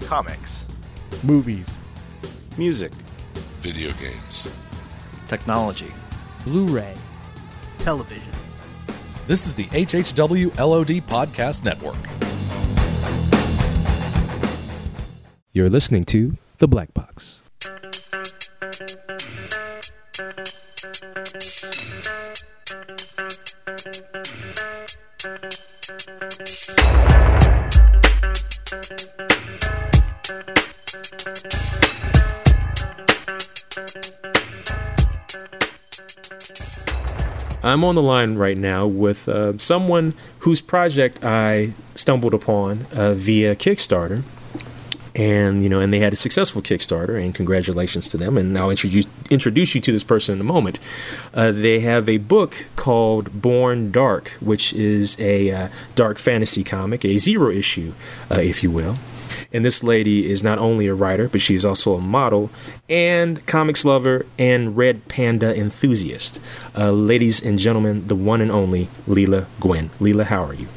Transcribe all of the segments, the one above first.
comics, movies, music, video games, technology, Blu ray, television. This is the HHW LOD Podcast Network. You're listening to The Black Box. I'm on the line right now with uh, someone whose project I stumbled upon uh, via Kickstarter. And you know, and they had a successful Kickstarter, and congratulations to them. And I'll introduce introduce you to this person in a moment. Uh, they have a book called Born Dark, which is a uh, dark fantasy comic, a zero issue, uh, if you will. And this lady is not only a writer, but she's also a model and comics lover and Red Panda enthusiast. Uh, ladies and gentlemen, the one and only Lela Gwenn. Lela, how are you?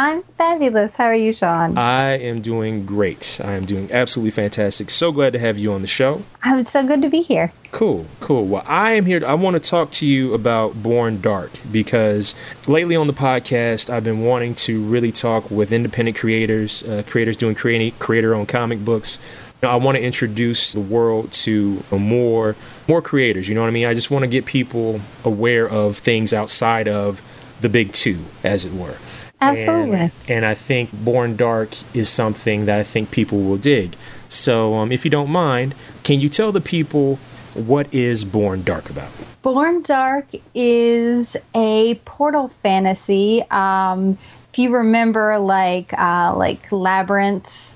I'm fabulous. How are you, Shawn? I am doing great. I am doing absolutely fantastic. So glad to have you on the show. I'm so good to be here. Cool, cool. Well, I am here. To, I want to talk to you about Born Dark because lately on the podcast, I've been wanting to really talk with independent creators, uh, creators doing creator-owned comic books. You know, I want to introduce the world to more more creators. You know what I mean? I just want to get people aware of things outside of the big two, as it were. Absolutely. And, and, I think Born Dark is something that I think people will dig. So, um, if you don't mind, can you tell the people what is Born Dark about? Born Dark is a portal fantasy. Um, if you remember, like uh, like Labyrinth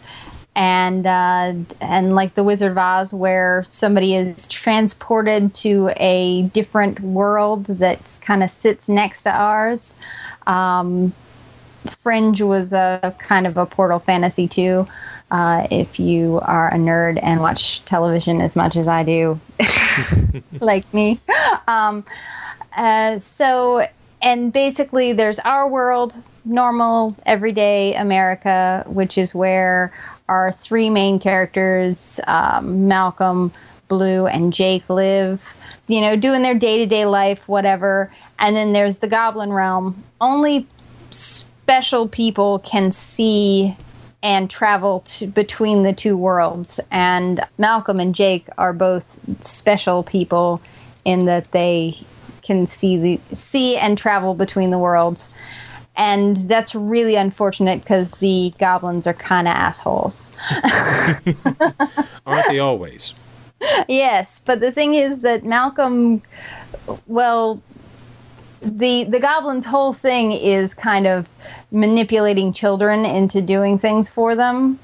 and uh, and like the Wizard of Oz, where somebody is transported to a different world that kind of sits next to ours. Um, Fringe was a kind of a portal fantasy too. Uh, if you are a nerd and watch television as much as I do, like me. Um, uh, so, and basically, there's our world, normal, everyday America, which is where our three main characters, um, Malcolm, Blue, and Jake, live. You know, doing their day to day life, whatever. And then there's the Goblin Realm. Only special people can see and travel to, between the two worlds. And Malcolm and Jake are both special people in that they can see the see and travel between the worlds. And that's really unfortunate because the goblins are kind of assholes. Aren't they always? yes, but the thing is that Malcolm, well, the the goblin's whole thing is kind of manipulating children into doing things for them.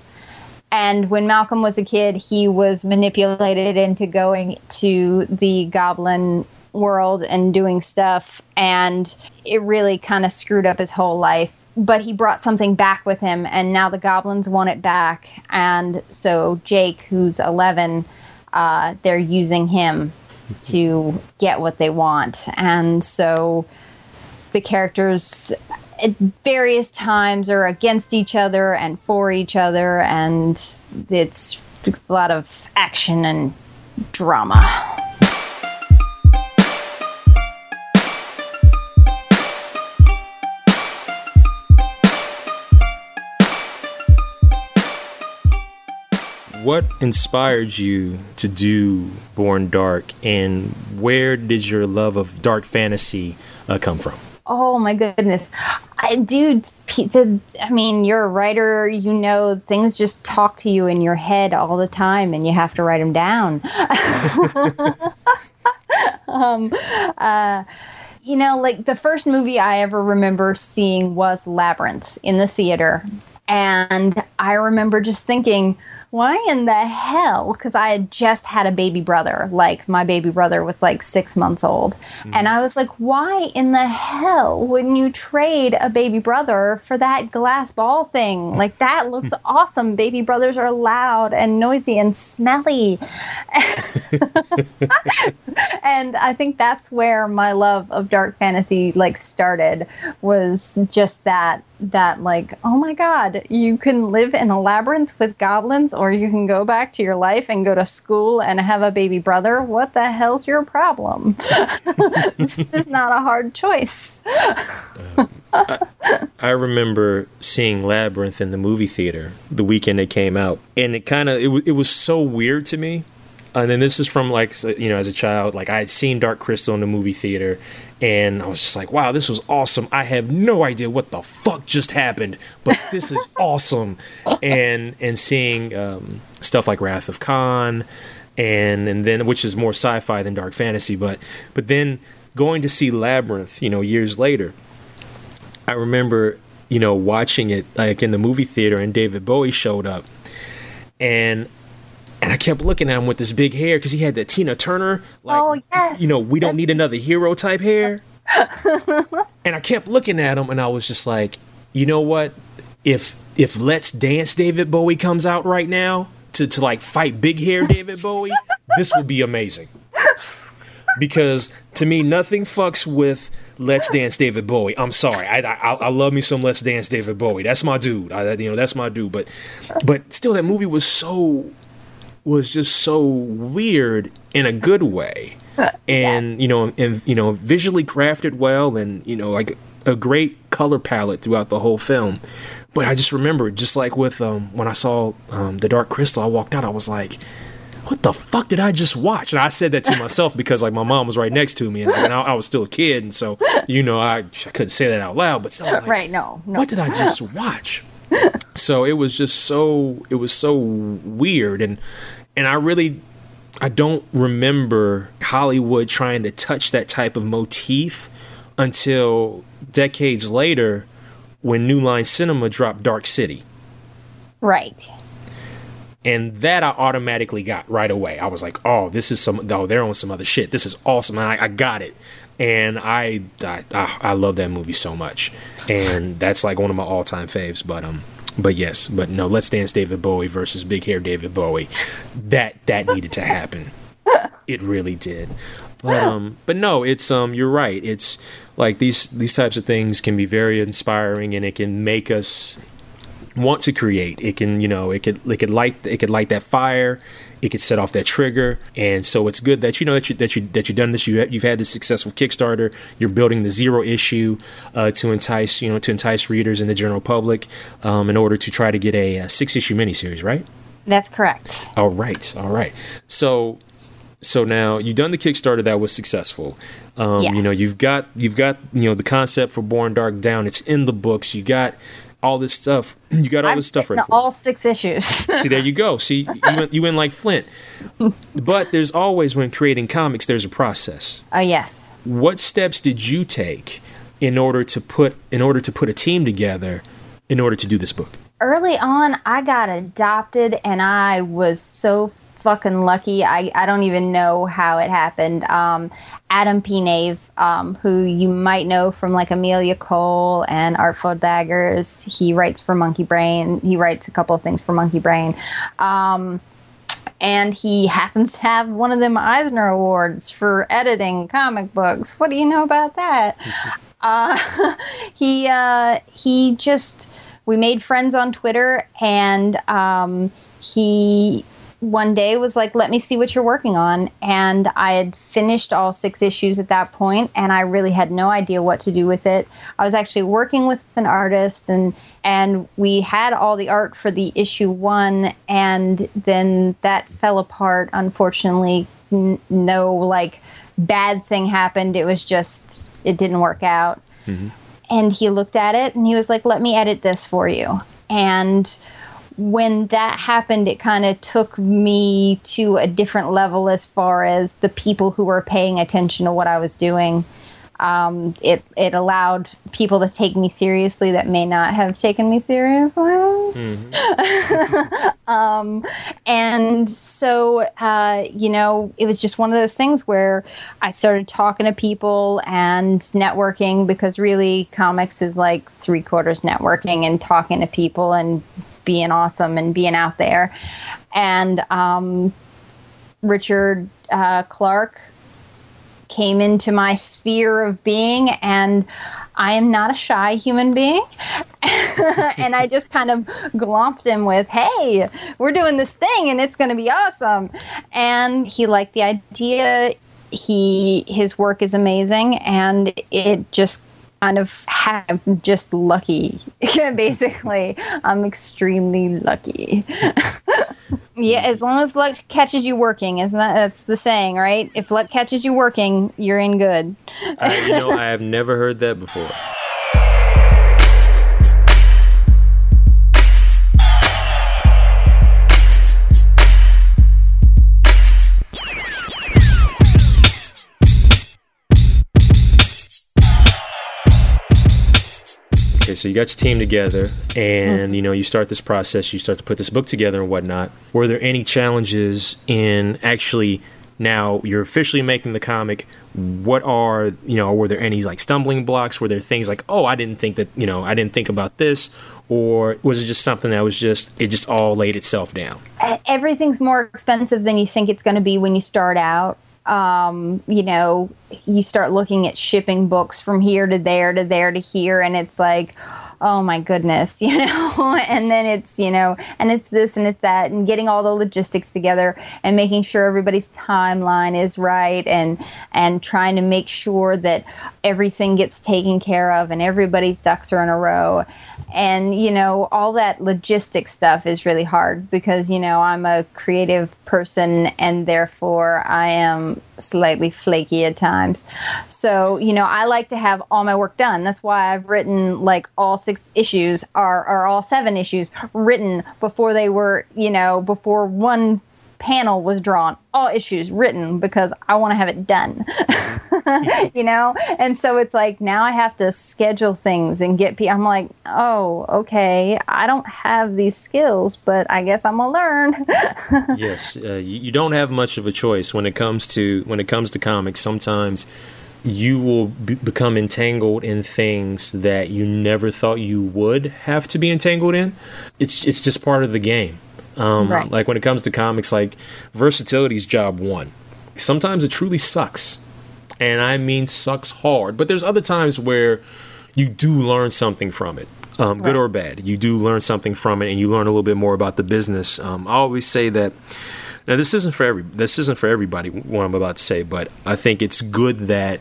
And when Malcolm was a kid, he was manipulated into going to the goblin world and doing stuff. And it really kind of screwed up his whole life. But he brought something back with him and now the goblins want it back. And so jake who's 11 uh, they're using him to get what they want. And so the characters at various times are against each other and for each other, and it's a lot of action and drama. What inspired you to do Born Dark, and where did your love of dark fantasy uh, come from? Oh my goodness, I, dude. The, I mean, you're a writer. You know, things just talk to you in your head all the time, and you have to write them down. um, uh, you know, like the first movie I ever remember seeing was Labyrinth in the theater, and I remember just thinking why in the hell? Because I had just had a baby brother. Like, my baby brother was like six months old. Mm. And I was like, why in the hell wouldn't you trade a baby brother for that glass ball thing? Like, that looks awesome. Baby brothers are loud and noisy and smelly. and I think that's where my love of dark fantasy like started was just that that like oh my god you can live in a labyrinth with goblins or you can go back to your life and go to school and have a baby brother. What the hell's your problem? This is not a hard choice. Um, I remember seeing Labyrinth in the movie theater the weekend it came out, and it kind of it, w- it was so weird to me. And then this is from like you know as a child, like I had seen Dark Crystal in the movie theater, and I was just like, wow, this was awesome. I have no idea what the fuck just happened, but this is awesome. And and seeing um, stuff like Wrath of Khan, and and then which is more sci-fi than dark fantasy, but but then going to see Labyrinth, you know, years later. I remember, you know, watching it like in the movie theater, and David Bowie showed up, and and I kept looking at him with this big hair because he had that Tina Turner, like, Oh, yes. you know, we don't need another hero type hair. and I kept looking at him, and I was just like, you know what? If if Let's Dance David Bowie comes out right now to to like fight big hair David Bowie, this would be amazing. Because to me, nothing fucks with Let's Dance David Bowie. I'm sorry, I, I I love me some Let's Dance David Bowie. That's my dude. I, you know, that's my dude. But but still, that movie was so was just so weird in a good way, and you know, and you know, visually crafted well, and you know, like a great color palette throughout the whole film. But I just remember, just like with um, when I saw um, the Dark Crystal, I walked out. I was like, "What the fuck did I just watch?" And I said that to myself because like my mom was right next to me, and, and I, I was still a kid, and so you know I, I couldn't say that out loud. But was like, right no no what did I just watch? So it was just so it was so weird and and I really I don't remember Hollywood trying to touch that type of motif until decades later when New Line Cinema dropped Dark City. right And that I automatically got right away. I was like, "Oh, this is some. Oh, they're on some other shit. This is awesome." I, I got it, and I, I I love that movie so much, and that's like one of my all time faves. But um, but yes, but no, Let's Dance David Bowie versus Big Hair David Bowie. That that needed to happen. It really did. But um, but no, it's um, you're right. It's like these these types of things can be very inspiring, and it can make us want to create. It can, you know, it could it could light it could light that fire. It could set off that trigger, and so it's good that you know that you that you that you've done this. You you've had this successful Kickstarter. You're building the zero issue uh, to entice you know to entice readers and the general public um, in order to try to get a, uh six issue miniseries, right? that's correct All right, all right. So, so now you've done the Kickstarter that was successful. Um, You know, you've got you've got you know the concept for Born Dark down. It's in the books. You got all this stuff. You got all I'm this stuff right. all six issues See, there you go. See, you went, you went like Flint. But there's always when creating comics, there's a process. oh yes What steps did you take in order to put in order to put a team together in order to do this book? early on i got adopted and i was so fucking lucky i, I don't even know how it happened um, adam p. Knave um, who you might know from like amelia cole and artful daggers. He writes for Monkeybrain. He writes a couple of things for Monkeybrain. Um, and he happens to have one of them eisner awards for editing comic books. What do you know about that? Uh, he uh, he just we made friends on Twitter, and um, he one day was like, "Let me see what you're working on," and I had finished all six issues at that point, and I really had no idea what to do with it. I was actually working with an artist, and and we had all the art for the issue one, and then that fell apart. Unfortunately, N- no like bad thing happened. It was just it didn't work out mm-hmm. and he looked at it and he was like, "Let me edit this for you." And when that happened, it kind of took me to a different level as far as the people who were paying attention to what I was doing. Um, it it allowed people to take me seriously that may not have taken me seriously. um, and so uh, you know, it was just one of those things where I started talking to people and networking because really comics is like three quarters networking and talking to people and being awesome and being out there. And um, Richard uh, Clark came into my sphere of being, and I am not a shy human being. and I just kind of glomped him with, hey, we're doing this thing and it's going to be awesome. And he liked the idea. He his work is amazing and it just kind of have just lucky. Basically i'm extremely lucky. Yeah as long as luck catches you working isn't that that's the saying right? If luck catches you working you're in good. I, you know i have never heard that before okay, so you got your team together, and you know you start this process. You start to put this book together and whatnot. Were there any challenges in actually now you're officially making the comic? What are you know? Were there any like stumbling blocks? Were there things like, oh, I didn't think that you know, I didn't think about this, or was it just something that was just it just all laid itself down? Everything's more expensive than you think it's going to be when you start out um, you know, you start looking at shipping books from here to there to there to here, and it's like, oh my goodness, you know, and then it's, you know, and it's this and it's that, and getting all the logistics together and making sure everybody's timeline is right and and trying to make sure that everything gets taken care of and everybody's ducks are in a row. And you know all that logistic stuff is really hard because you know i'm a creative person and therefore i am slightly flaky at times. So you know i like to have all my work done. That's why i've written like all issues are or all seven issues written before they were you know before one panel was drawn, all issues written because I want to have it done. you know? And so it's like now I have to schedule things and get people. I'm like, oh, okay, I don't have these skills, but I guess I'm gonna learn. yes, uh, you don't have much of a choice when it comes to when it comes to comics. Sometimes you will be- become entangled in things that you never thought you would have to be entangled in. It's it's just part of the game. Um, right. Like when it comes to comics, like versatility is job one. Sometimes it truly sucks, and I mean sucks hard. But there's other times where you do learn something from it, um, good or bad. You do learn something from it, and you learn a little bit more about the business. Um, I always say that. Now this isn't for every this isn't for everybody what I'm about to say, but I think it's good that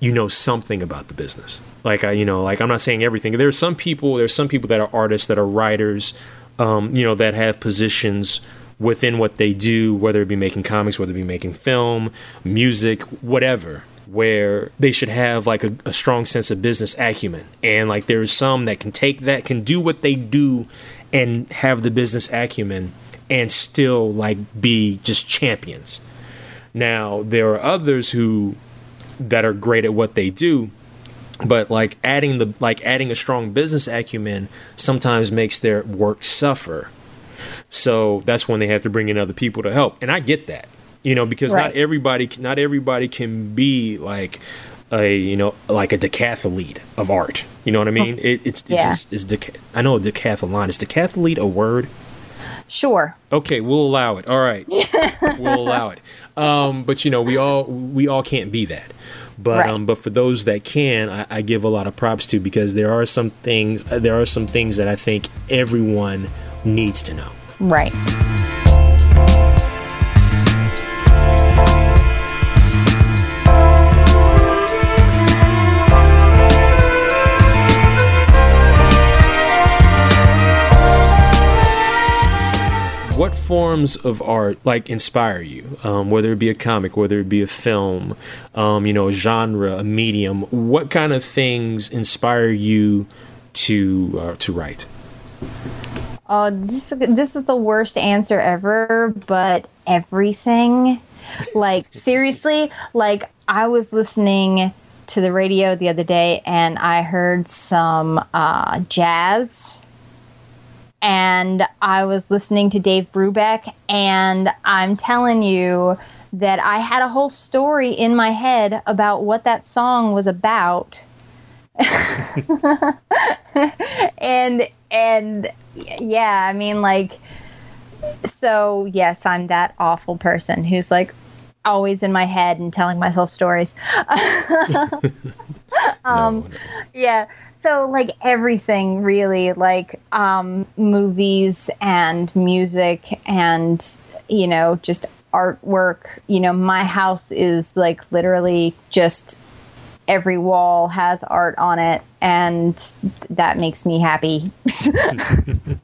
you know something about the business. Like I, you know, like I'm not saying everything. There's some people. There's some people that are artists, that are writers, um, you know, that have positions within what they do, whether it be making comics, whether it be making film, music, whatever, where they should have like a, a strong sense of business acumen. And like there's some that can take that, can do what they do and have the business acumen and still like be just champions. Now, there are others who that are great at what they do but like adding the like adding a strong business acumen sometimes makes their work suffer so that's when they have to bring in other people to help and i get that you know because right. not everybody not everybody can be like a you know like a decathlete of art you know what i mean oh, it, it's yeah. it's, it's deca- i know decathlon is decathlete a word Sure. Okay, we'll allow it. All right, we'll allow it. Um, but you know, we all we all can't be that. But right. um, but for those that can, I, I, give a lot of props to because there are some things there are some things that I think everyone needs to know. Right. Forms of art like inspire you? Um, whether it be a comic, whether it be a film, um, you know, a genre, a medium. What kind of things inspire you to uh, to write? Oh, this this is the worst answer ever, but everything. Like seriously, like I was listening to the radio the other day and I heard some uh, jazz and I was listening to Dave Brubeck, and I'm telling you that I had a whole story in my head about what that song was about. and and yeah, I mean like so yes, I'm that awful person who's like always in my head and telling myself stories. um, No, no. yeah. So like everything really, like um, movies and music and you know just artwork. You know, my house is like literally just every wall has art on it, and that makes me happy.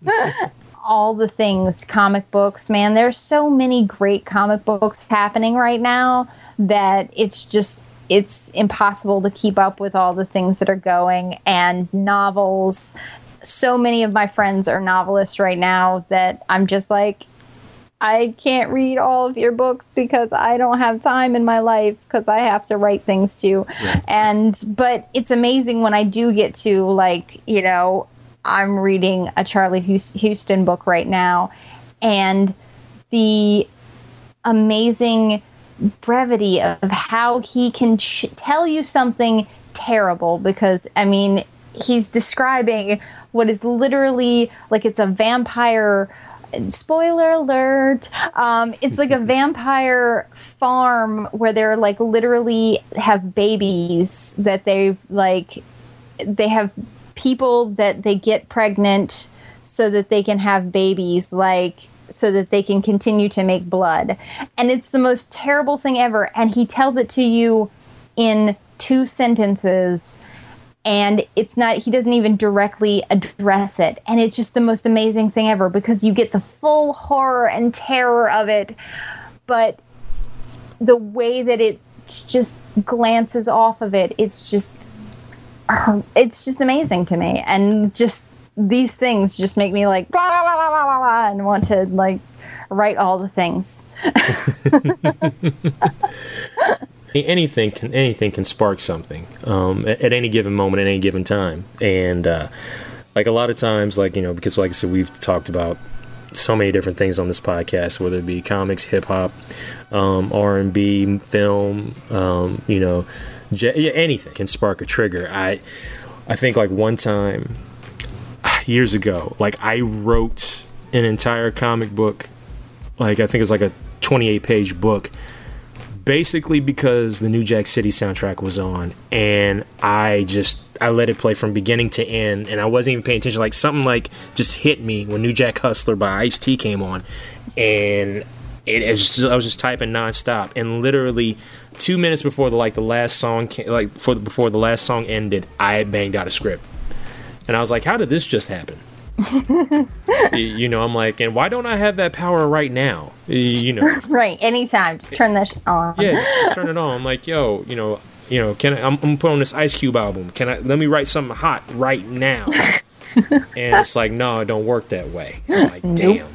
all the things comic books man there's so many great comic books happening right now that it's just it's impossible to keep up with all the things that are going. And novels so many of my friends are novelists right now that i'm just like i can't read all of your books because i don't have time in my life because i have to write things too. And but it's amazing when i do get to like you know i'm reading a charlie huston book right now. And the amazing brevity of how he can ch- tell you something terrible because I mean he's describing what is literally like it's a vampire spoiler alert um, it's like a vampire farm where they're like literally have babies that they've like they have people that they get pregnant so that they can have babies like so that they can continue to make blood. And it's the most terrible thing ever. And he tells it to you in two sentences. And it's not he doesn't even directly address it. And it's just the most amazing thing ever because you get the full horror and terror of it. But the way that it just glances off of it it's just it's just amazing to me. And just these things just make me like blah, blah, blah, blah, blah, blah, and want to like write all the things. Anything can anything can spark something um, at, at any given moment at any given time. And uh, like a lot of times like you know because like i said we've talked about so many different things on this podcast whether it be comics hip-hop um, r&b film um, you know j- anything can spark a trigger. I i think like one time years ago. Like i wrote an entire comic book like i think it was like a 28 page book basically because the New Jack City soundtrack was on and I just I let it play from beginning to end and I wasn't even paying attention. Like something like just hit me when New Jack Hustler by Ice-T came on and it, it was just, I was just typing nonstop. And literally 2 minutes before the like the last song like for before the last song ended I banged out a script and I was like how did this just happen you know I'm like and why don't I have that power right now you know right anytime just turn that on yeah, just turn it on. I'm like, yo, you know, you know, can I, I'm, I'm gonna put on this Ice Cube album? Can I let me write something hot right now? and it's like, no, it don't work that way. I'm like, damn.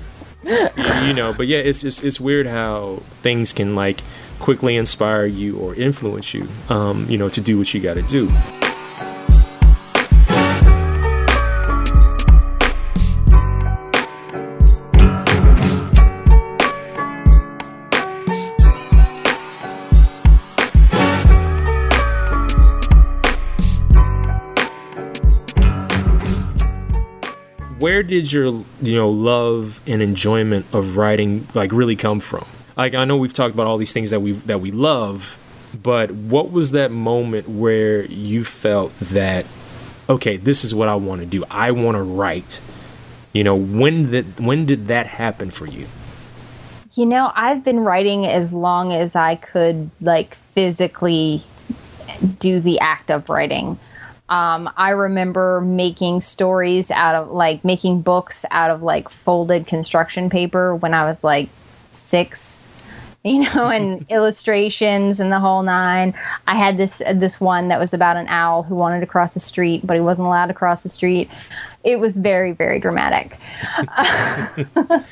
You know, but yeah, it's, it's it's weird how things can like quickly inspire you or influence you, um, you know, to do what you got to do. Where did your you know love and enjoyment of writing like really come from? Like i know we've talked about all these things that we that we love but what was that moment where you felt that okay this is what i want to do i want to write? You know when did when did that happen for you? You know, I've been writing as long as I could, like, physically do the act of writing. Um, I remember making stories out of, like, making books out of, like, folded construction paper when I was, like, six. You know, and illustrations and the whole nine. I had this this one that was about an owl who wanted to cross the street, but he wasn't allowed to cross the street. It was very, very dramatic.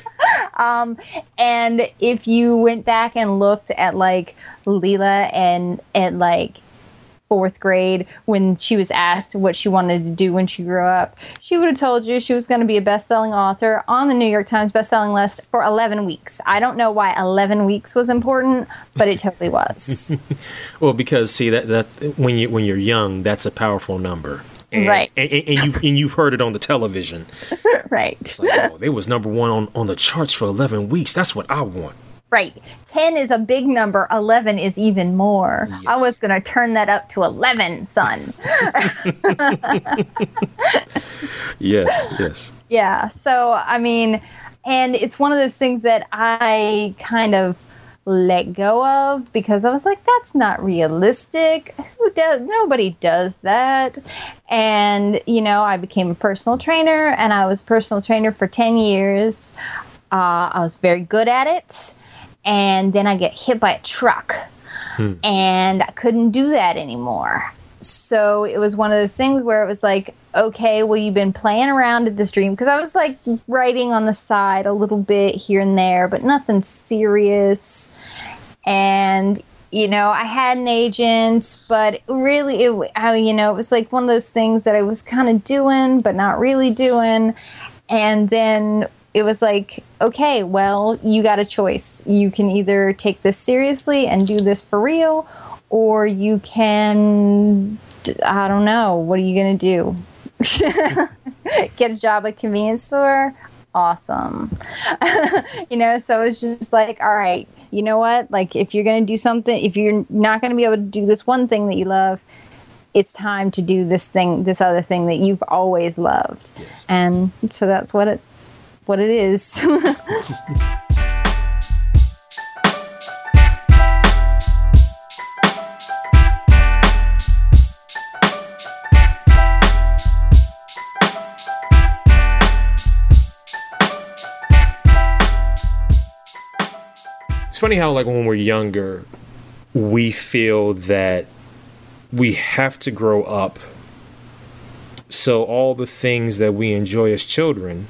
Um, and if you went back and looked at like Lela and at like fourth grade when she was asked what she wanted to do when she grew up, she would have told you she was going to be a best-selling author on the New York Times best-selling list for 11 weeks. I don't know why 11 weeks was important, but it totally was. well because see that that when you when you're young that's a powerful number and, Right. and, and, and you and you've heard it on the television right. It's like, oh, they was number one on, on the charts for 11 weeks. That's what I want. Right. 10 is a big number, 11 is even more. I was going to turn that up to 11, son. Yes, yes. yeah. So, I mean, and it's one of those things that I kind of let go of because I was like, that's not realistic. Who does? Nobody does that. And, you know, I became a personal trainer and I was personal trainer for 10 years. Uh, I was very good at it. And then I get hit by a truck hmm. and I couldn't do that anymore. So it was one of those things where it was like, okay, well, you've been playing around at this dream because I was like writing on the side a little bit here and there, but nothing serious. And you know, I had an agent, but really, it, I, you know, it was like one of those things that I was kind of doing, but not really doing. And then it was like, okay, well, you got a choice. You can either take this seriously and do this for real, or you can, I don't know, what are you going to do? Get a job at a convenience store? Awesome. you know, so it's just like, all right, you know what? Like, if you're going to do something, if you're not going to be able to do this one thing that you love, it's time to do this thing, this other thing that you've always loved. And so that's what it, what it is. It's funny how, like, when we're younger, we feel that we have to grow up. So, all the things that we enjoy as children,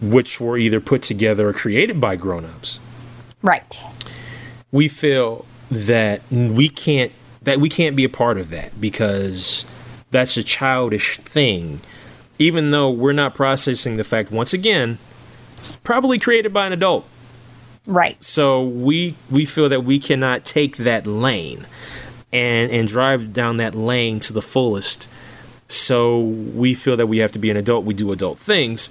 which were either put together or created by grown ups, right. we feel that we can't that we can't be a part of that because that's a childish thing. Even though we're not processing the fact once again it's probably created by an adult. Right. so we we feel that we cannot take that lane and and drive down that lane to the fullest. So we feel that we have to be an adult. We do adult things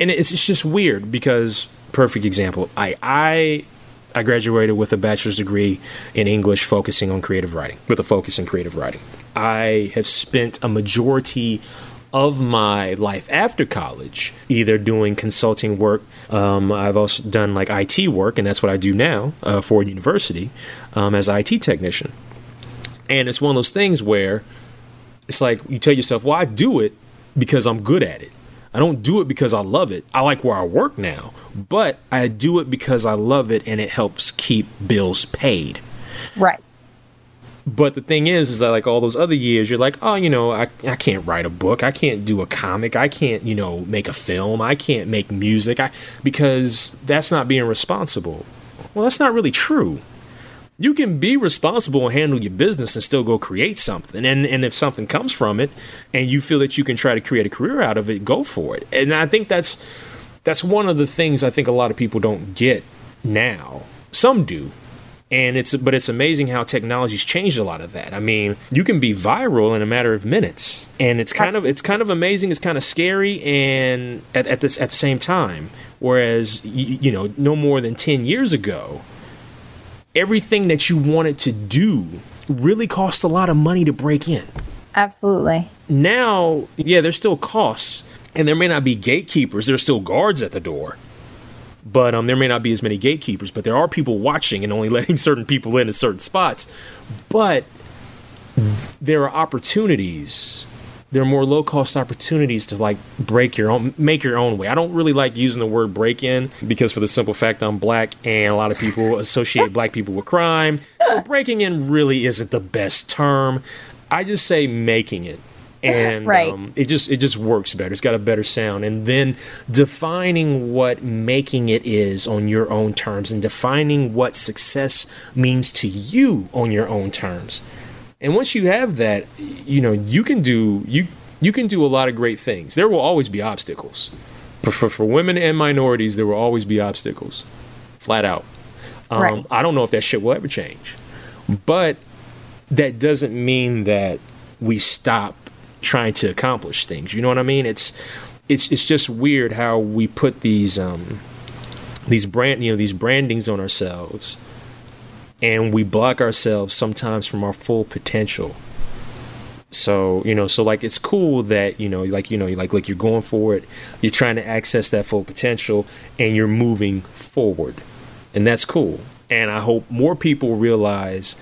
and it's, it's just weird because perfect example i i i graduated with a bachelor's degree in english focusing on creative writing with a focus in creative writing i have spent a majority of my life after college either doing consulting work um, i've also done like it work and that's what i do now uh, for a university um, as it technician and it's one of those things where it's like you tell yourself, well, I do it because I'm good at it. I don't do it because I love it. I like where I work now, but I do it because I love it and it helps keep bills paid. Right. But the thing is, is that like all those other years, you're like, oh, you know, I, I can't write a book. I can't do a comic. I can't, you know, make a film. I can't make music. I, because that's not being responsible. Well, that's not really true you can be responsible and handle your business and still go create something. And and if something comes from it and you feel that you can try to create a career out of it, go for it. And I think that's that's one of the things I think a lot of people don't get now. Some do. And it's but it's amazing how technology's changed a lot of that. I mean, you can be viral in a matter of minutes. And it's kind of it's kind of amazing, it's kind of scary and at, at this at the same time. Whereas you, you know, no more than 10 years ago, everything that you wanted to do really cost a lot of money to break in. Absolutely. Now, yeah, there's still costs, and there may not be gatekeepers. There's still guards at the door, but um, there may not be as many gatekeepers. But there are people watching and only letting certain people in at certain spots. But there are opportunities. There are more low cost opportunities to like break your own, make your own way. I don't really like using the word break in because for the simple fact I'm black and a lot of people associate black people with crime. So breaking in really isn't the best term. I just say making it. And Right. um, it just it just works better. It's got a better sound. And then defining what making it is on your own terms and defining what success means to you on your own terms. And once you have that, you know, you can do you you can do a lot of great things. There will always be obstacles. For, for, for women and minorities, there will always be obstacles. Flat out. Um, Right. I don't know if that shit will ever change. But that doesn't mean that we stop trying to accomplish things. You know what I mean? It's it's it's just weird how we put these um these brand you know these brandings on ourselves and we block ourselves sometimes from our full potential. So you know so like it's cool that you know like you know like like you're going for it. You're trying to access that full potential and you're moving forward. And that's cool. And i hope more people realize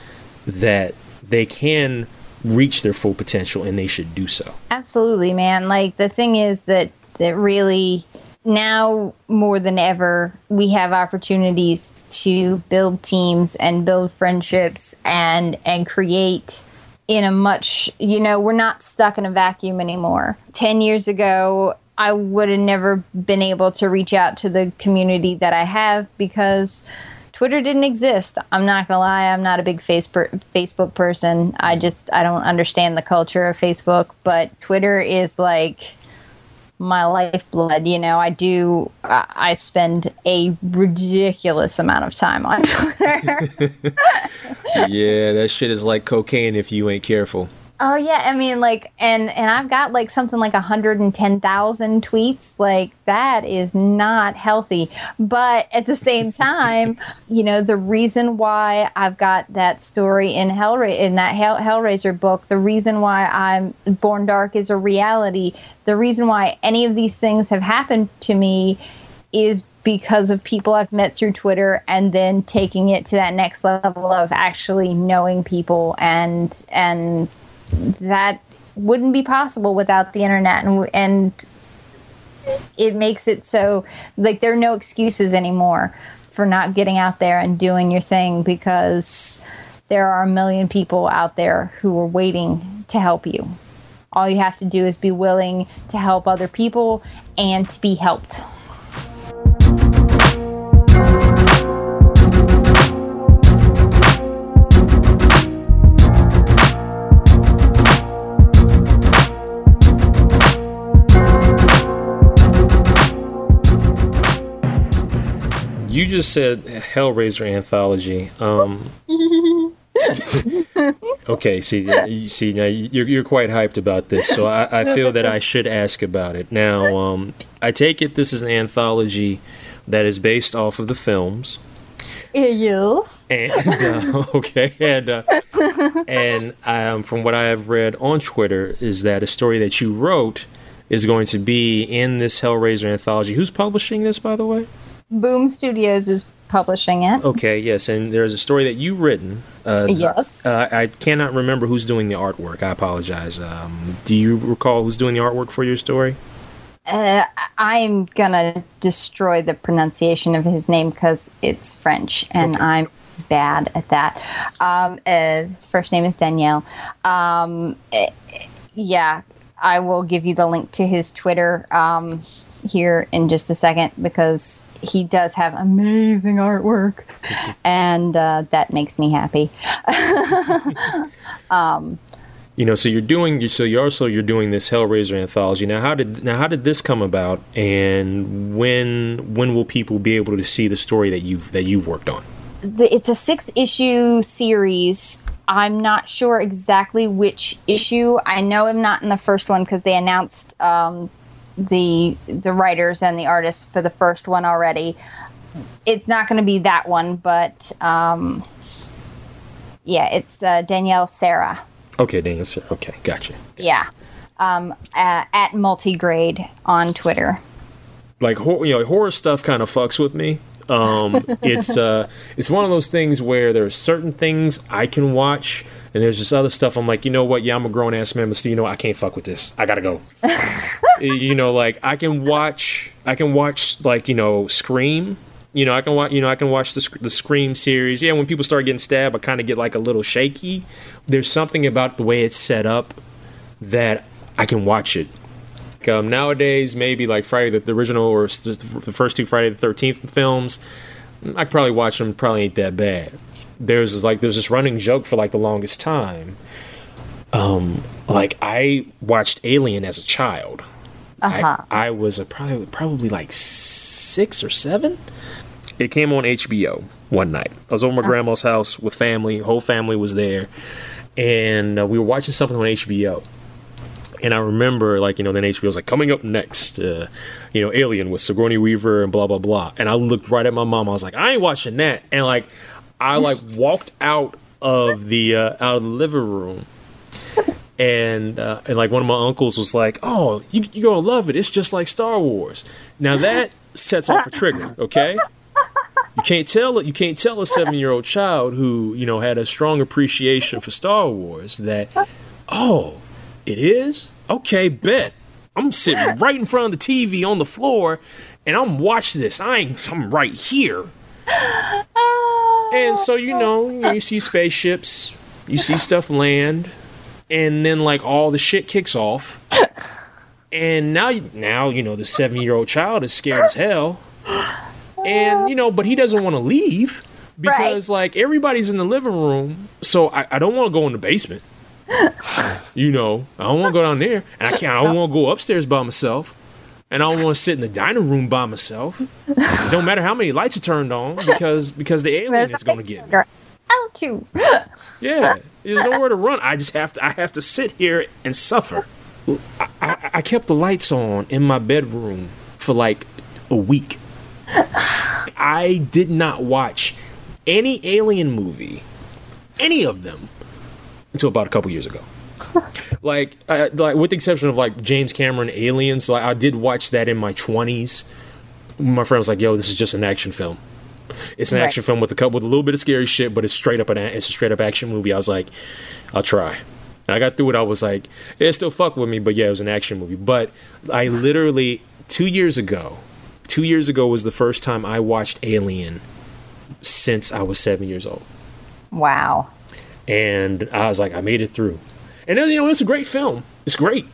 that they can reach their full potential and they should do so. Absolutely, man. Like the thing is that that really now more than ever we have opportunities to build teams and build friendships and and create in a much you know we're not stuck in a vacuum anymore. 10 years ago i would have never been able to reach out to the community that i have because twitter didn't exist. I'm not gonna lie i'm not a big facebook facebook person. I just i don't understand the culture of facebook but twitter is like my lifeblood you know i do i spend a ridiculous amount of time on twitter. Yeah that shit is like cocaine if you ain't careful Oh yeah, I mean like and and I've got like something like 110,000 tweets. Like that is not healthy. But at the same time, you know, the reason why I've got that story in Hellra- in that Hell- Hellraiser book, the reason why I'm Born Dark is a reality, the reason why any of these things have happened to me is because of people I've met through Twitter and then taking it to that next level of actually knowing people and and that wouldn't be possible without the internet and and it makes it so like there are no excuses anymore for not getting out there and doing your thing because there are a million people out there who are waiting to help you. All you have to do is be willing to help other people and to be helped. You just said Hellraiser anthology. Um, okay, see, you see now you're you're quite hyped about this, so I, I feel that I should ask about it. Now, um, I take it this is an anthology that is based off of the films. Yes. And uh, okay, and uh, and um, from what I have read on Twitter is that a story that you wrote is going to be in this Hellraiser anthology. Who's publishing this, by the way? Boom Studios is publishing it. Okay, yes, and there's a story that you've written. Uh, Yes. Uh, I cannot remember who's doing the artwork. I apologize. Um, do you recall who's doing the artwork for your story? Uh, I'm gonna destroy the pronunciation of his name because it's French, and Okay. I'm bad at that. Um, uh, his first name is Danielle. Um, eh, yeah, I will give you the link to his Twitter um, here in just a second because he does have amazing artwork, and uh, that makes me happy. You know, so you're doing. So you also you're doing this Hellraiser anthology. Now, how did now how did this come about, and when when will people be able to see the story that you've that you've worked on? the, it's a six issue series. I'm not sure exactly which issue. I know I'm not in the first one because they announced um, the the writers and the artists for the first one already. It's not going to be that one, but um, yeah, it's uh, Danielle Sarah. Okay, Danielle Sarah. Okay, gotcha. Yeah, um, uh, at multigrade on Twitter. like you know horror stuff kind of fucks with me um it's uh it's one of those things where there are certain things i can watch and there's just other stuff i'm like you know what? Yeah i'm a grown-ass man but still you know i can't fuck with this. I gotta go. You know like i can watch i can watch like you know scream. You know i can watch you know i can watch the, the scream series. Yeah when people start getting stabbed i kind of get like a little shaky. There's something about the way it's set up that i can watch it um, nowadays, maybe like Friday the, the original or the first two Friday the Thirteenth films, I probably watch them. Probably ain't that bad. There's like there's this running joke for like the longest time. Um, like I watched Alien as a child. Uh-huh. I, I was a probably probably like six or seven. It came on HBO one night. I was over my grandma's house with family. Whole family was there, and uh, we were watching something on HBO And I remember, like, you know, then HBO was like, coming up next, uh, you know, Alien with Sigourney Weaver and blah, blah, blah. And I looked right at my mom. I was like, I ain't watching that. And, like, I, like, walked out of the, uh, out of the living room. And, uh, and, like, one of my uncles was like, oh, you, you're going to love it. It's just like Star Wars. Now, that sets off a trigger, okay? You can't tell you can't tell a seven year old child who you know had a strong appreciation for Star Wars that oh it is? Okay bet. I'm sitting right in front of the TV on the floor and I'm watching this. I ain't I'm right here. And so you know you, you see spaceships you see stuff land and then like all the shit kicks off. And now now you know the seven year old child is scared as hell. And you know, but he doesn't want to leave because right. like everybody's in the living room, so I, I don't want to go in the basement. You know, I don't want to go down there, and I can't. I don't want to go upstairs by myself, and I don't want to sit in the dining room by myself. It don't matter how many lights are turned on because because the alien There's is going to get me. Out you. yeah, there's nowhere to run. I just have to. I have to sit here and suffer. I, I, I kept the lights on in my bedroom for like a week I did not watch any Alien movie, any of them, until about a couple years ago. like, I, like with the exception of like James Cameron Aliens, so I, did watch that in my twenties. My friend was like, "Yo, this is just an action film." It's an right. action film with a couple with a little bit of scary shit, but it's straight up an it's a straight up action movie. I was like, I'll try. And I got through it. I was like, it still fuck with me, but yeah, it was an action movie. But I literally two years ago, two years ago was the first time I watched Alien since I was seven years old. Wow. And I was like, I made it through. And then, you know, it's a great film. It's great.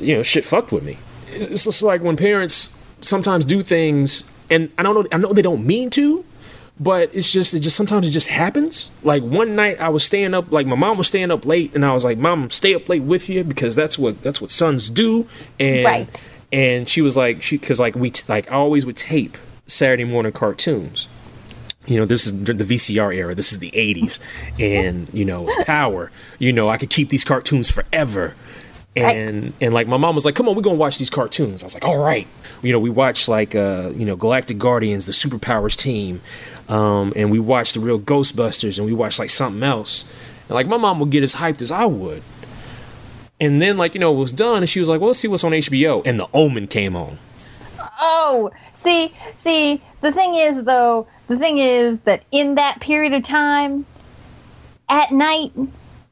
You know, shit fucked with me. It's just like when parents sometimes do things, and I don't know, I know they don't mean to, but it's just, it just sometimes it just happens. Like one night I was staying up, like my mom was staying up late, and I was like, Mom, stay up late with you because that's what that's what sons do. And right and she was like she because like we t- like I always would tape Saturday morning cartoons. You know, this is the VCR era. This is the '80s, and you know, it's power. You know, I could keep these cartoons forever. And right. and like my mom was like, "Come on, we're gonna watch these cartoons." I was like, "All right." You know, we watched like uh, you know Galactic Guardians, the Superpowers team, um, and we watched the real Ghostbusters, and we watched like something else. And like my mom would get as hyped as I would. And then, like, you know, it was done, and she was like, well, let's see what's on HBO. And The Omen came on. Oh, see, see, the thing is, though, the thing is that in that period of time, at night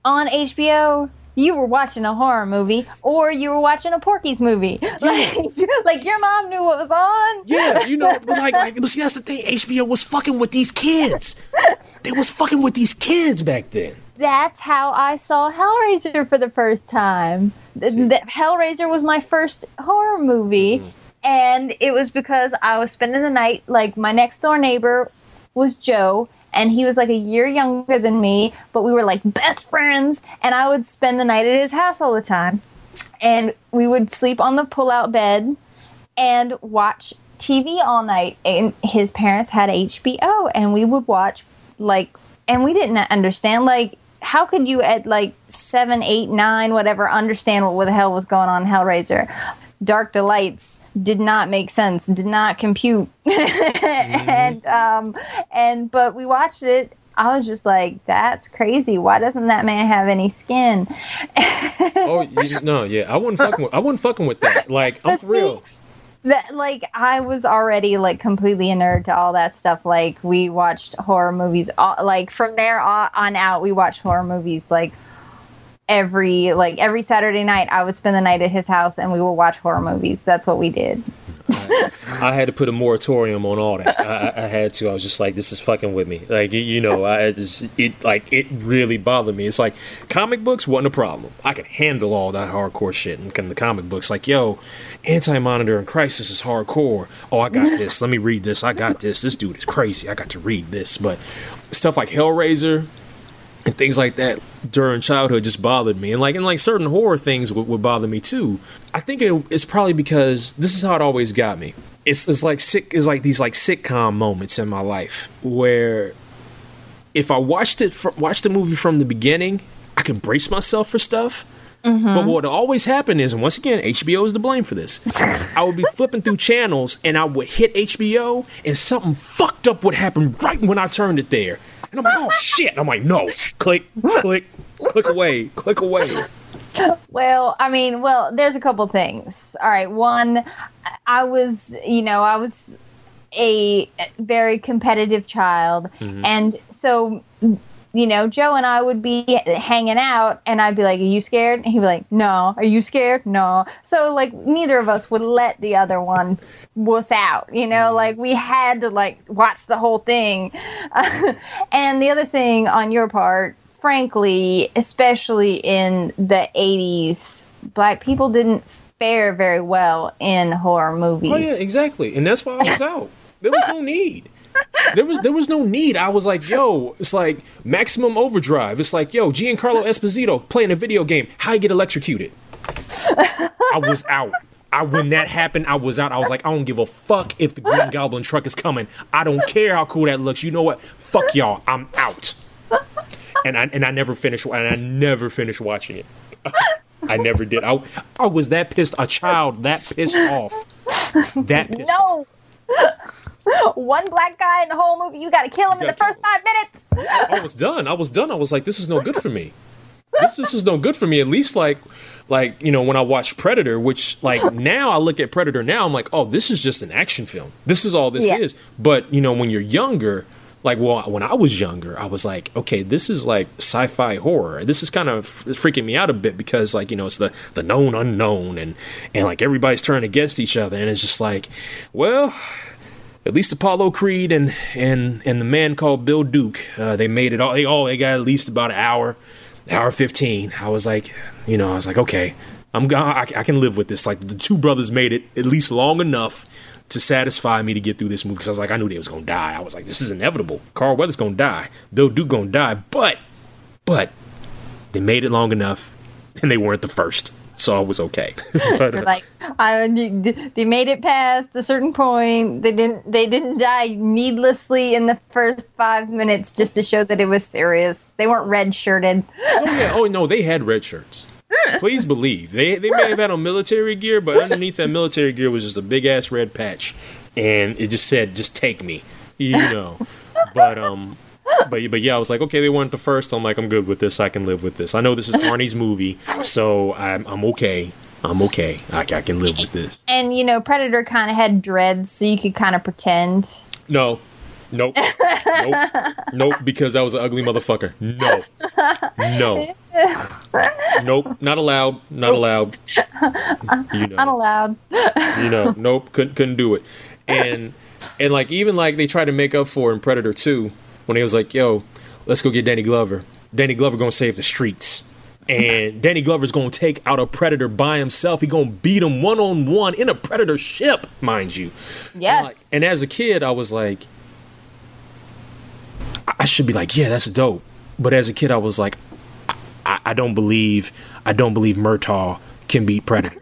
on HBO, you were watching a horror movie or you were watching a Porky's movie. Like, like your mom knew what was on. Yeah, you know, but like, like, but see, that's the thing. HBO was fucking with these kids. They was fucking with these kids back then that's how I saw Hellraiser for the first time. The, Hellraiser was my first horror movie, mm-hmm. And it was because I was spending the night. Like my next door neighbor was Joe, and he was like a year younger than me, but we were like best friends, and I would spend the night at his house all the time, and we would sleep on the pull-out bed and watch TV all night. And his parents had HBO, and we would watch like and we didn't understand like how could you at like seven, eight, nine, whatever, understand what, the hell was going on in Hellraiser? Dark Delights did not make sense, did not compute, mm-hmm. and um, and but we watched it. I was just like, "That's crazy! Why doesn't that man have any skin?" oh you, no, yeah, I wasn't fucking. With, I wasn't fucking with that. Like, I'm for real that like I was already like completely a nerd to all that stuff. Like we watched horror movies. All, like from there on out, we watched horror movies like every like every Saturday night. I would spend the night at his house and we would watch horror movies. That's what we did. I, I, had to put a moratorium on all that. I, I, had to. I was just like, this is fucking with me. Like you, you know, I just, it like it really bothered me. It's like comic books wasn't a problem. I could handle all that hardcore shit. And the comic books, like yo, Anti Monitor and Crisis is hardcore. Oh, I got this. Let me read this. I got this. This dude is crazy. I got to read this. But stuff like Hellraiser and things like that during childhood just bothered me and like and like certain horror things would, would bother me too i think it, it's probably because this is how it always got me it's, it's like sick it's like these like sitcom moments in my life where if i watched it watched the movie from the beginning i could brace myself for stuff mm-hmm. But what always happened is, and once again, HBO is to blame for this. I would be flipping through channels and I would hit HBO and something fucked up would happen right when I turned it there. And I'm like, oh shit. And I'm like, no. Click, click, click away, click away. Well, I mean, well, there's a couple things. All right, one, I was, you know, I was a very competitive child, mm-hmm. and so, you know, Joe and I would be hanging out, and I'd be like, "Are you scared?" And he'd be like, "No." Are you scared? No. So, like, neither of us would let the other one wuss out. You know, mm-hmm. like we had to like watch the whole thing. and the other thing on your part frankly, especially in the 80s, black people didn't fare very well in horror movies. Oh yeah, exactly. And that's why I was out. There was no need. There was there was no need. I was like, yo, it's like maximum overdrive. It's like, yo, Giancarlo Esposito playing a video game. How you get electrocuted? I was out. I when that happened, I was out. I was like, I don't give a fuck if the Green Goblin truck is coming. I don't care how cool that looks. You know what? Fuck y'all. I'm out. And I and I never finished. And I never finished watching it. I never did. I I was that pissed. A child that pissed off. That pissed off. One black guy in the whole movie, you gotta kill him in the gotta first five minutes! I was done. I was done. I was like, this is no good for me. This this is no good for me. At least like like you know when I watch Predator, which like now I look at Predator now, I'm like, oh, this is just an action film. This is all this Yeah. is. But you know when you're younger. Like well, when I was younger, I was like, okay, this is like sci-fi horror. This is kind of freaking me out a bit because, like, you know, it's the the known unknown, and and like everybody's turning against each other, and it's just like, well, at least Apollo Creed and and and the man called Bill Duke, uh, they made it all. They all they got at least about an hour, hour fifteen. I was like, you know, I was like, okay, I'm I, I can live with this. Like the two brothers made it at least long enough to satisfy me to get through this movie because I was like, I knew they was gonna die. I was like, this is inevitable. Carl Weathers gonna die. Bill Duke gonna die. But but they made it long enough, and they weren't the first, so I was okay. but, They're uh, like, I, they made it past a certain point. They didn't. They didn't die needlessly in the first five minutes just to show that it was serious. They weren't red shirted. Oh yeah. Oh no, they had red shirts. Please believe they they may have had on military gear, but underneath that military gear was just a big ass red patch, and it just said, "Just take me," you know. But um, but but yeah, I was like, okay, they weren't the first. I'm like, I'm good with this. I can live with this. I know this is Arnie's movie, so I'm I'm okay. I'm okay. I, I can live with this. And you know, Predator kind of had dreads, so you could kind of pretend. No. Nope. Nope. Nope. Because that was an ugly motherfucker. No. No. Nope. Not allowed. Not allowed. You know. Unallowed. you know, nope, couldn't couldn't do it. And and like even like they tried to make up for in Predator 2 when he was like, "Yo, let's go get Danny Glover. Danny Glover going to save the streets." And Danny Glover's going to take out a predator by himself. He going to beat him one on one in a predator ship, mind you. And, like- Yes. and as a kid, I was like, should be like, yeah, that's dope. But as a kid, I was like, I, I don't believe, I don't believe Murtaugh can beat Predator.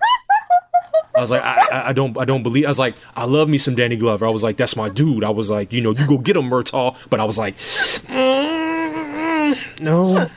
I was like, I, I- don't, I don't believe. I was like, I love me some Danny Glover. I was like, that's my dude. I was like, you know, you go get him, Murtaugh. But I was like, mm, no,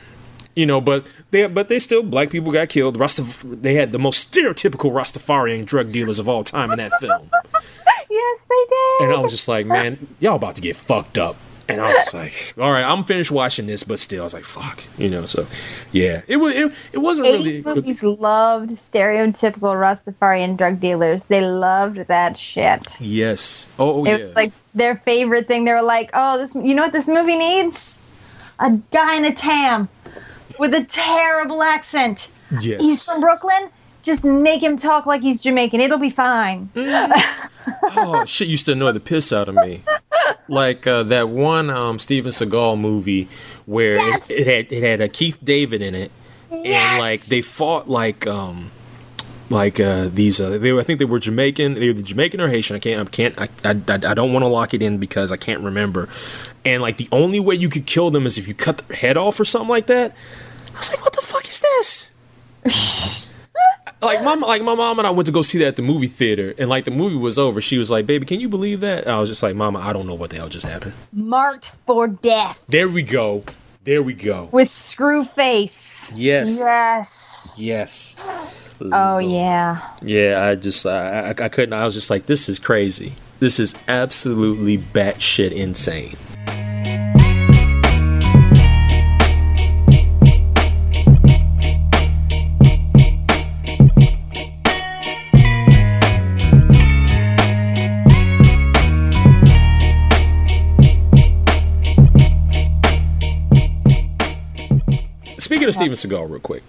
you know. But they, but they still, black people got killed. Rastaf- they had the most stereotypical Rastafarian drug dealers of all time in that film. yes, they did. And I was just like, man, y'all about to get fucked up. And I was like, all right, I'm finished watching this, but still, I was like, fuck, you know. So, yeah, it was it, it wasn't 80s really. movies loved stereotypical Rastafarian drug dealers. They loved that shit. Yes. Oh, oh It yeah. was like their favorite thing. They were like, "Oh, this. You know what this movie needs? A guy in a tam with a terrible accent. yes. He's from Brooklyn. Just make him talk like he's Jamaican. It'll be fine." Mm. oh shit used to annoy the piss out of me. Like uh, that one um, Steven Seagal movie where Yes! it, it had it had a Keith David in it, Yes! and like they fought like um like uh these uh, they were, I think they were Jamaican they were Jamaican or Haitian I can't I can't I I, I don't want to lock it in because I can't remember, and like the only way you could kill them is if you cut their head off or something like that. I was like, what the fuck is this? like my like my mom and I went to go see that at the movie theater, and like the movie was over. She was like, "Baby, can you believe that?" And I was just like, "Mama, I don't know what the hell just happened." Marked for death. There we go. There we go. with Screwface. Yes. Yes. Yes. Oh yeah. Yeah, I just I, I, I couldn't. I was just like, this is crazy. This is absolutely batshit insane. Of Steven Seagal, real quick,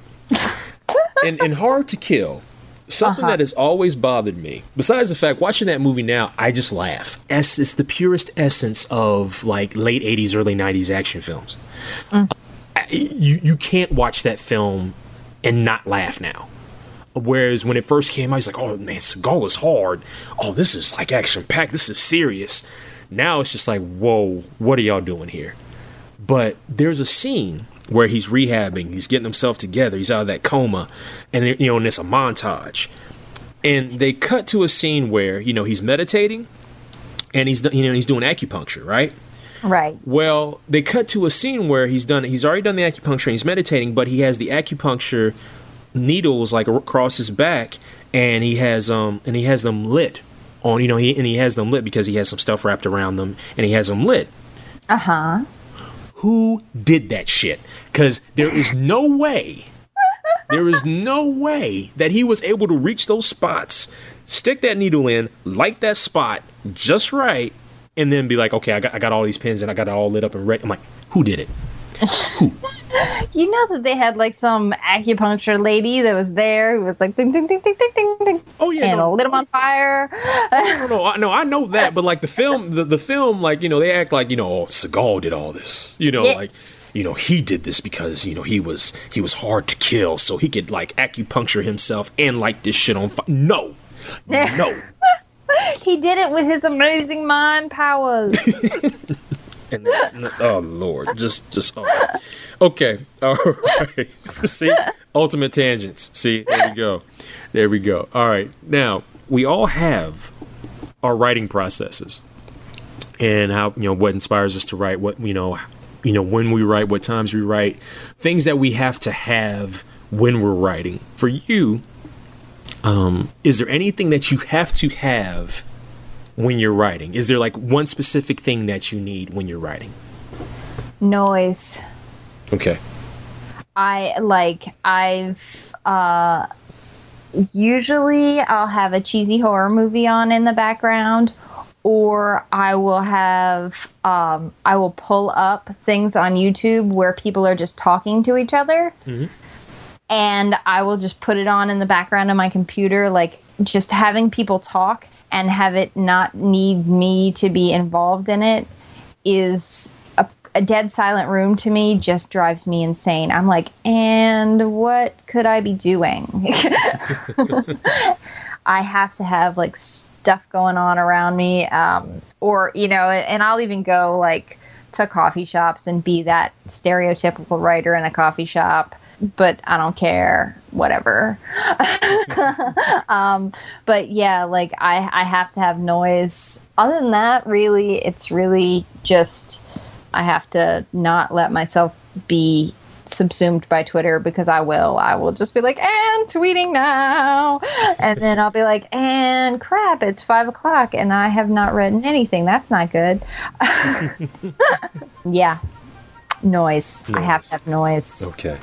and, in Hard to Kill, something uh-huh. that has always bothered me, besides the fact watching that movie now, I just laugh. It's the purest essence of like late '80s, early '90s action films. Mm. I- You you can't watch that film and not laugh now. Whereas when it first came out, he's like, "Oh man, Seagal is hard. Oh, this is like action packed. This is serious." Now it's just like, "Whoa, what are y'all doing here?" But there's a scene where he's rehabbing, he's getting himself together, he's out of that coma, and you know, and it's a montage. And they cut to a scene where you know he's meditating, and he's you know he's doing acupuncture, right? Right. Well, they cut to a scene where he's done he's already done the acupuncture and he's meditating, but he has the acupuncture needles like across his back and he has um and he has them lit on you know he and he has them lit because he has some stuff wrapped around them and he has them lit. Uh huh. Who did that shit? Cuz there is no way there is no way that he was able to reach those spots, stick that needle in, light that spot just right, and then be like, okay, I got, I got all these pins and I got it all lit up and ready. I'm like, who did it? You know that they had like some acupuncture lady that was there who was like ding ding ding ding ding ding ding. Oh, yeah, and no. lit him on fire. No, no, I, no, I know that, but like the film, the, the film, like you know, they act like you know, oh, Seagal did all this, you know, Yes. like you know, he did this because you know he was he was hard to kill, so he could like acupuncture himself and light this shit on fire. No, no, he did it with his amazing mind powers. and then, oh lord, just just oh. okay, all right. See, ultimate tangents. See, there we go, there we go. All right, now we all have our writing processes and how you know what inspires us to write what you know you know when we write what times we write things that we have to have when we're writing for you um is there anything that you have to have when you're writing? Is there like one specific thing that you need when you're writing? Noise. okay. I like I've uh usually I'll have a cheesy horror movie on in the background or I will have um I will pull up things on YouTube where people are just talking to each other. And I will just put it on in the background of my computer like just having people talk and have it not need me to be involved in it is a, a dead silent room to me just drives me insane. I'm like, and what could I be doing? I have to have like stuff going on around me, um, or you know, and I'll even go like to coffee shops and be that stereotypical writer in a coffee shop. But I don't care, whatever. um, but yeah, like I, I have to have noise. Other than that, really, it's really just I have to not let myself be subsumed by Twitter because I will. I will just be like, and tweeting now. And then I'll be like, and crap, it's five o'clock and I have not written anything. That's not good. yeah. Noise. I have to have noise. okay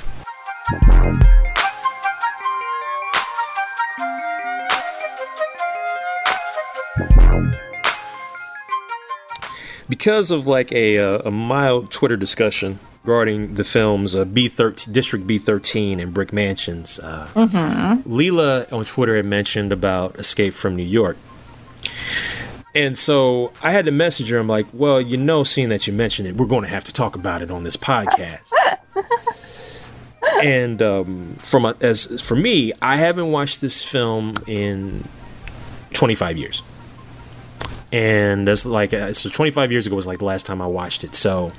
because of like a, uh, a mild Twitter discussion regarding the films uh, B13, District B13 and Brick Mansions, uh, Lela on Twitter had mentioned about Escape from New York. And so I had to message her. I'm like, well, you know, seeing that you mentioned it, we're going to have to talk about it on this podcast. And um, from a, as for me, I haven't watched this film in 25 years and that's like uh, so 25 years ago was like the last time I watched it. So,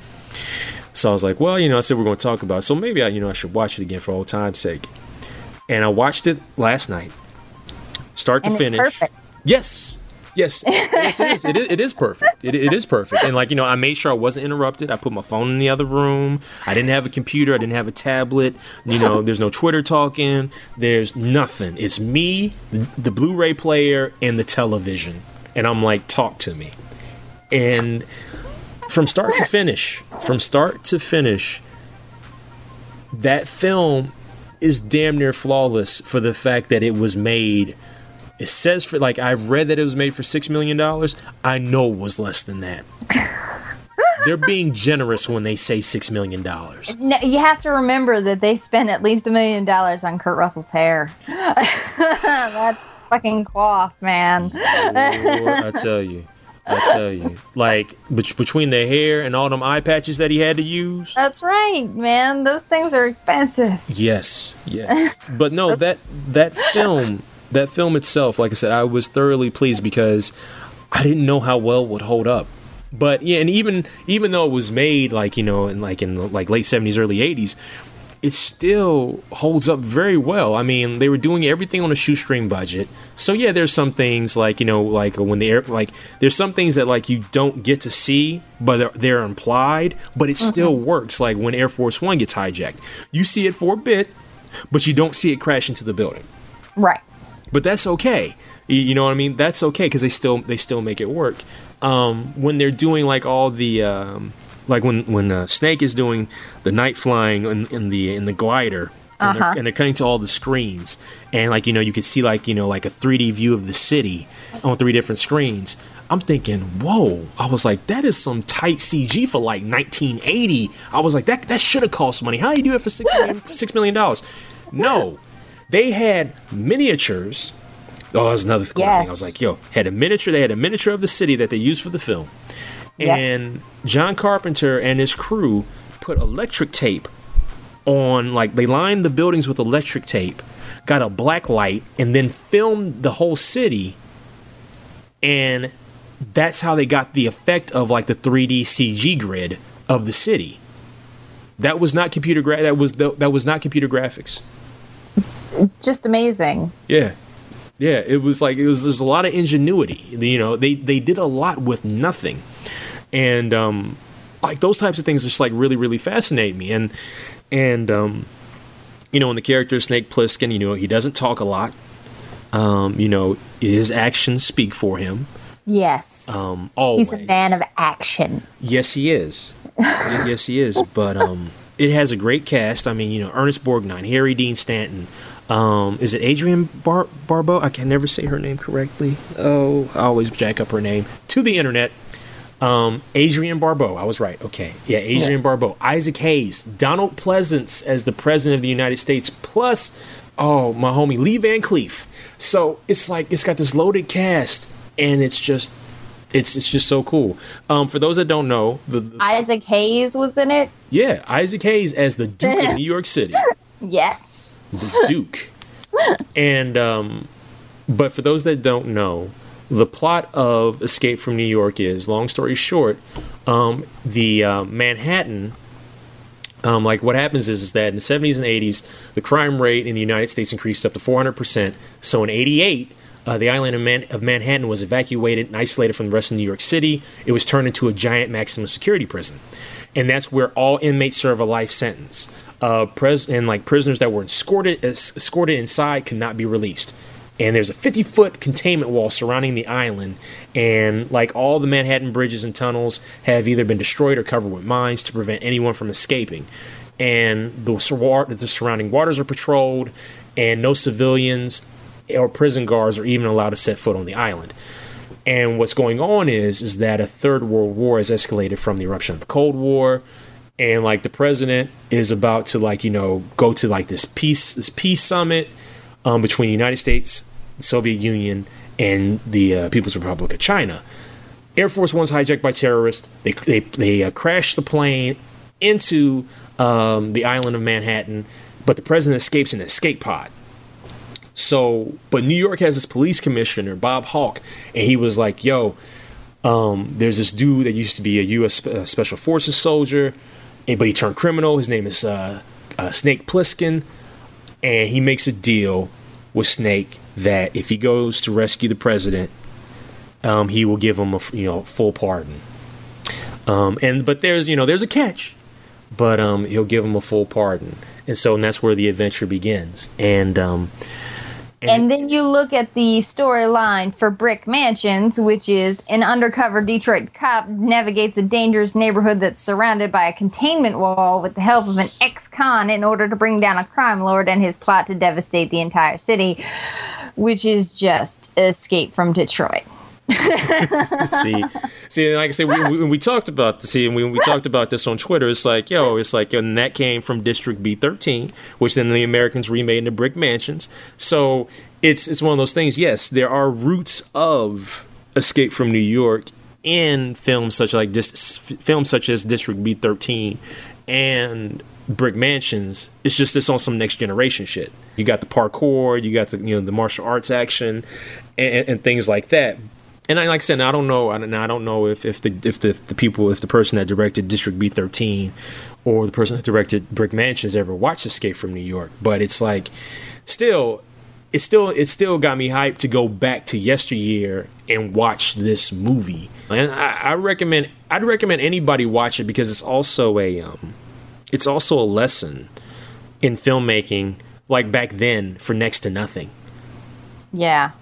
so I was like, well, you know, I said we're going to talk about, it. so maybe I, you know, I should watch it again for old time's sake. And I watched it last night, start And to it's finish. perfect. Yes, Yes, yes, it is. It is, it is perfect. It, it is perfect. And like you know, I made sure I wasn't interrupted. I put my phone in the other room. I didn't have a computer. I didn't have a tablet. You know, there's no Twitter talking. There's nothing. It's me, the, the Blu-ray player, and the television. And I'm like, talk to me. And from start to finish, from start to finish, that film is damn near flawless for the fact that it was made it says for like I've read that it was made for six million dollars. I know it was less than that. They're being generous when they say six million dollars. No, you have to remember that they spent at least a million dollars on Kurt Russell's hair. That's fucking cloth, man. I tell you, I tell you, like between the hair and all them eye patches that he had to use. That's right, man. Those things are expensive. Yes, yes. But no, that that film, that film itself, like I said, I was thoroughly pleased because I didn't know how well it would hold up. But yeah, and even even though it was made like you know in like in the like late seventies, early eighties, it still holds up very well. I mean, they were doing everything on a shoestring budget. So yeah, there's some things like you know like when the air like there's some things that like you don't get to see, but they're, they're implied. But it still works. Like when Air Force One gets hijacked, you see it for a bit, but you don't see it crash into the building Right. But that's okay. You, know what I mean? That's okay because they still they still make it work. Um, when they're doing like all the um, like when when uh, Snake is doing the night flying in, in the in the glider. And, they're, and they're cutting to all the screens, and like you know, you can see like you know, like a 3D view of the city on three different screens. I'm thinking, whoa! I was like, that is some tight CG for like 1980. I was like, that that should have cost money. How do you do it for six million six million dollars? No, they had miniatures. Oh, that's another cool thing. I was like, yo, had a miniature. They had a miniature of the city that they used for the film, Yep. and John Carpenter and his crew put electric tape on. Like they lined the buildings with electric tape, got a black light, and then filmed the whole city. And that's how they got the effect of like the 3D CG grid of the city. That was not computer gra- that was the, that was not computer graphics. Just amazing. Yeah. Yeah, it was like it was there's a lot of ingenuity. You know, they they did a lot with nothing. And um like those types of things just like really really fascinate me and and um you know, in the character Snake Plissken, you know, he doesn't talk a lot. Um, you know, his actions speak for him. Yes. Um always. He's a man of action. Yes, he is. Yes, he is. But um, it has a great cast. I mean, you know, Ernest Borgnine, Harry Dean Stanton. Um, is it Adrienne Bar- Barbeau? I can never say her name correctly. Oh, I always jack up her name to the internet. Um, Adrienne Barbeau. I was right. Okay. Yeah, Adrienne Barbeau. Isaac Hayes. Donald Pleasence as the President of the United States. Plus, oh, my homie, Lee Van Cleef. So it's like, it's got this loaded cast, and it's just. It's, it's just so cool. Um, for those that don't know, the, the Isaac Hayes was in it. yeah, Isaac Hayes as the Duke of New York City, Yes. The Duke. And um, but for those that don't know, the plot of Escape from New York is, long story short, um, the uh, Manhattan. Um, like what happens is, is that in the 70s and 80s, the crime rate in the United States increased up to 400%. So in 88, uh, the island of, Man- of Manhattan was evacuated and isolated from the rest of New York City. It was turned into a giant maximum security prison, and that's where all inmates serve a life sentence. Uh, pres- and like prisoners that were escorted escorted inside could not be released. And there's a 50 foot containment wall surrounding the island, and like all the Manhattan bridges and tunnels have either been destroyed or covered with mines to prevent anyone from escaping. And the, sur- the surrounding waters are patrolled, and no civilians or prison guards are even allowed to set foot on the island. And what's going on is is that a third world war has escalated from the eruption of the Cold War, and like the president is about to like you know go to like this peace this peace summit um, between the United States, Soviet Union, and the uh, People's Republic of China. Air Force One's hijacked by terrorists. They they they uh, crashed the plane into um, the island of Manhattan, but the president escapes in an escape pod. So, but New York has this police commissioner, Bob Hauk, and he was like, "Yo, um, there's this dude that used to be a U.S. Special Forces soldier, but he turned criminal. His name is uh, uh, Snake Plissken, and he makes a deal with Snake that if he goes to rescue the president, um, he will give him a you know full pardon. Um, and but there's you know there's a catch, but um, he'll give him a full pardon, and so and that's where the adventure begins. And um, And then you look at the storyline for Brick Mansions, which is an undercover Detroit cop navigates a dangerous neighborhood that's surrounded by a containment wall with the help of an ex con in order to bring down a crime lord and his plot to devastate the entire city, which is just Escape from Detroit. see, see, like I said, we, we, we talked about see, and we, we talked about this on Twitter. It's like, yo, it's like, and that came from District B thirteen, which then the Americans remade into Brick Mansions. So it's it's one of those things. Yes, there are roots of Escape from New York in films such like this, films such as District B thirteen and Brick Mansions. It's just it's on some next generation shit. You got the parkour, you got the you know the martial arts action, and, and things like that and I, like I said, I don't know. I don't, know if, if the if the, the people, if the person that directed District B thirteen, or the person that directed Brick Mansions ever watched Escape from New York. But it's like, still, it still it still got me hyped to go back to yesteryear and watch this movie. And I, I recommend I'd recommend anybody watch it because it's also a um, it's also a lesson in filmmaking. Like back then, for next to nothing. Yeah.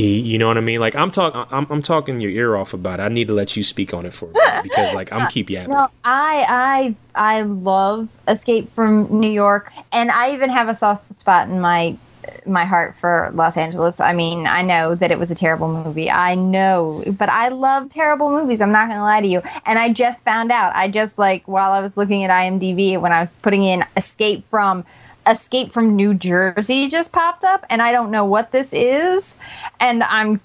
You know what I mean? Like I'm talking, I'm, I'm, talking your ear off about it. I need to let you speak on it for a minute because, like, I'm keep yapping. No, I, I, I love Escape from New York, and I even have a soft spot in my my heart for Los Angeles. I mean, I know that it was a terrible movie. I know, but I love terrible movies. I'm not going to lie to you. And I just found out. I just like while I was looking at IMDb when I was putting in Escape from Escape from New Jersey just popped up, and I don't know what this is, and I'm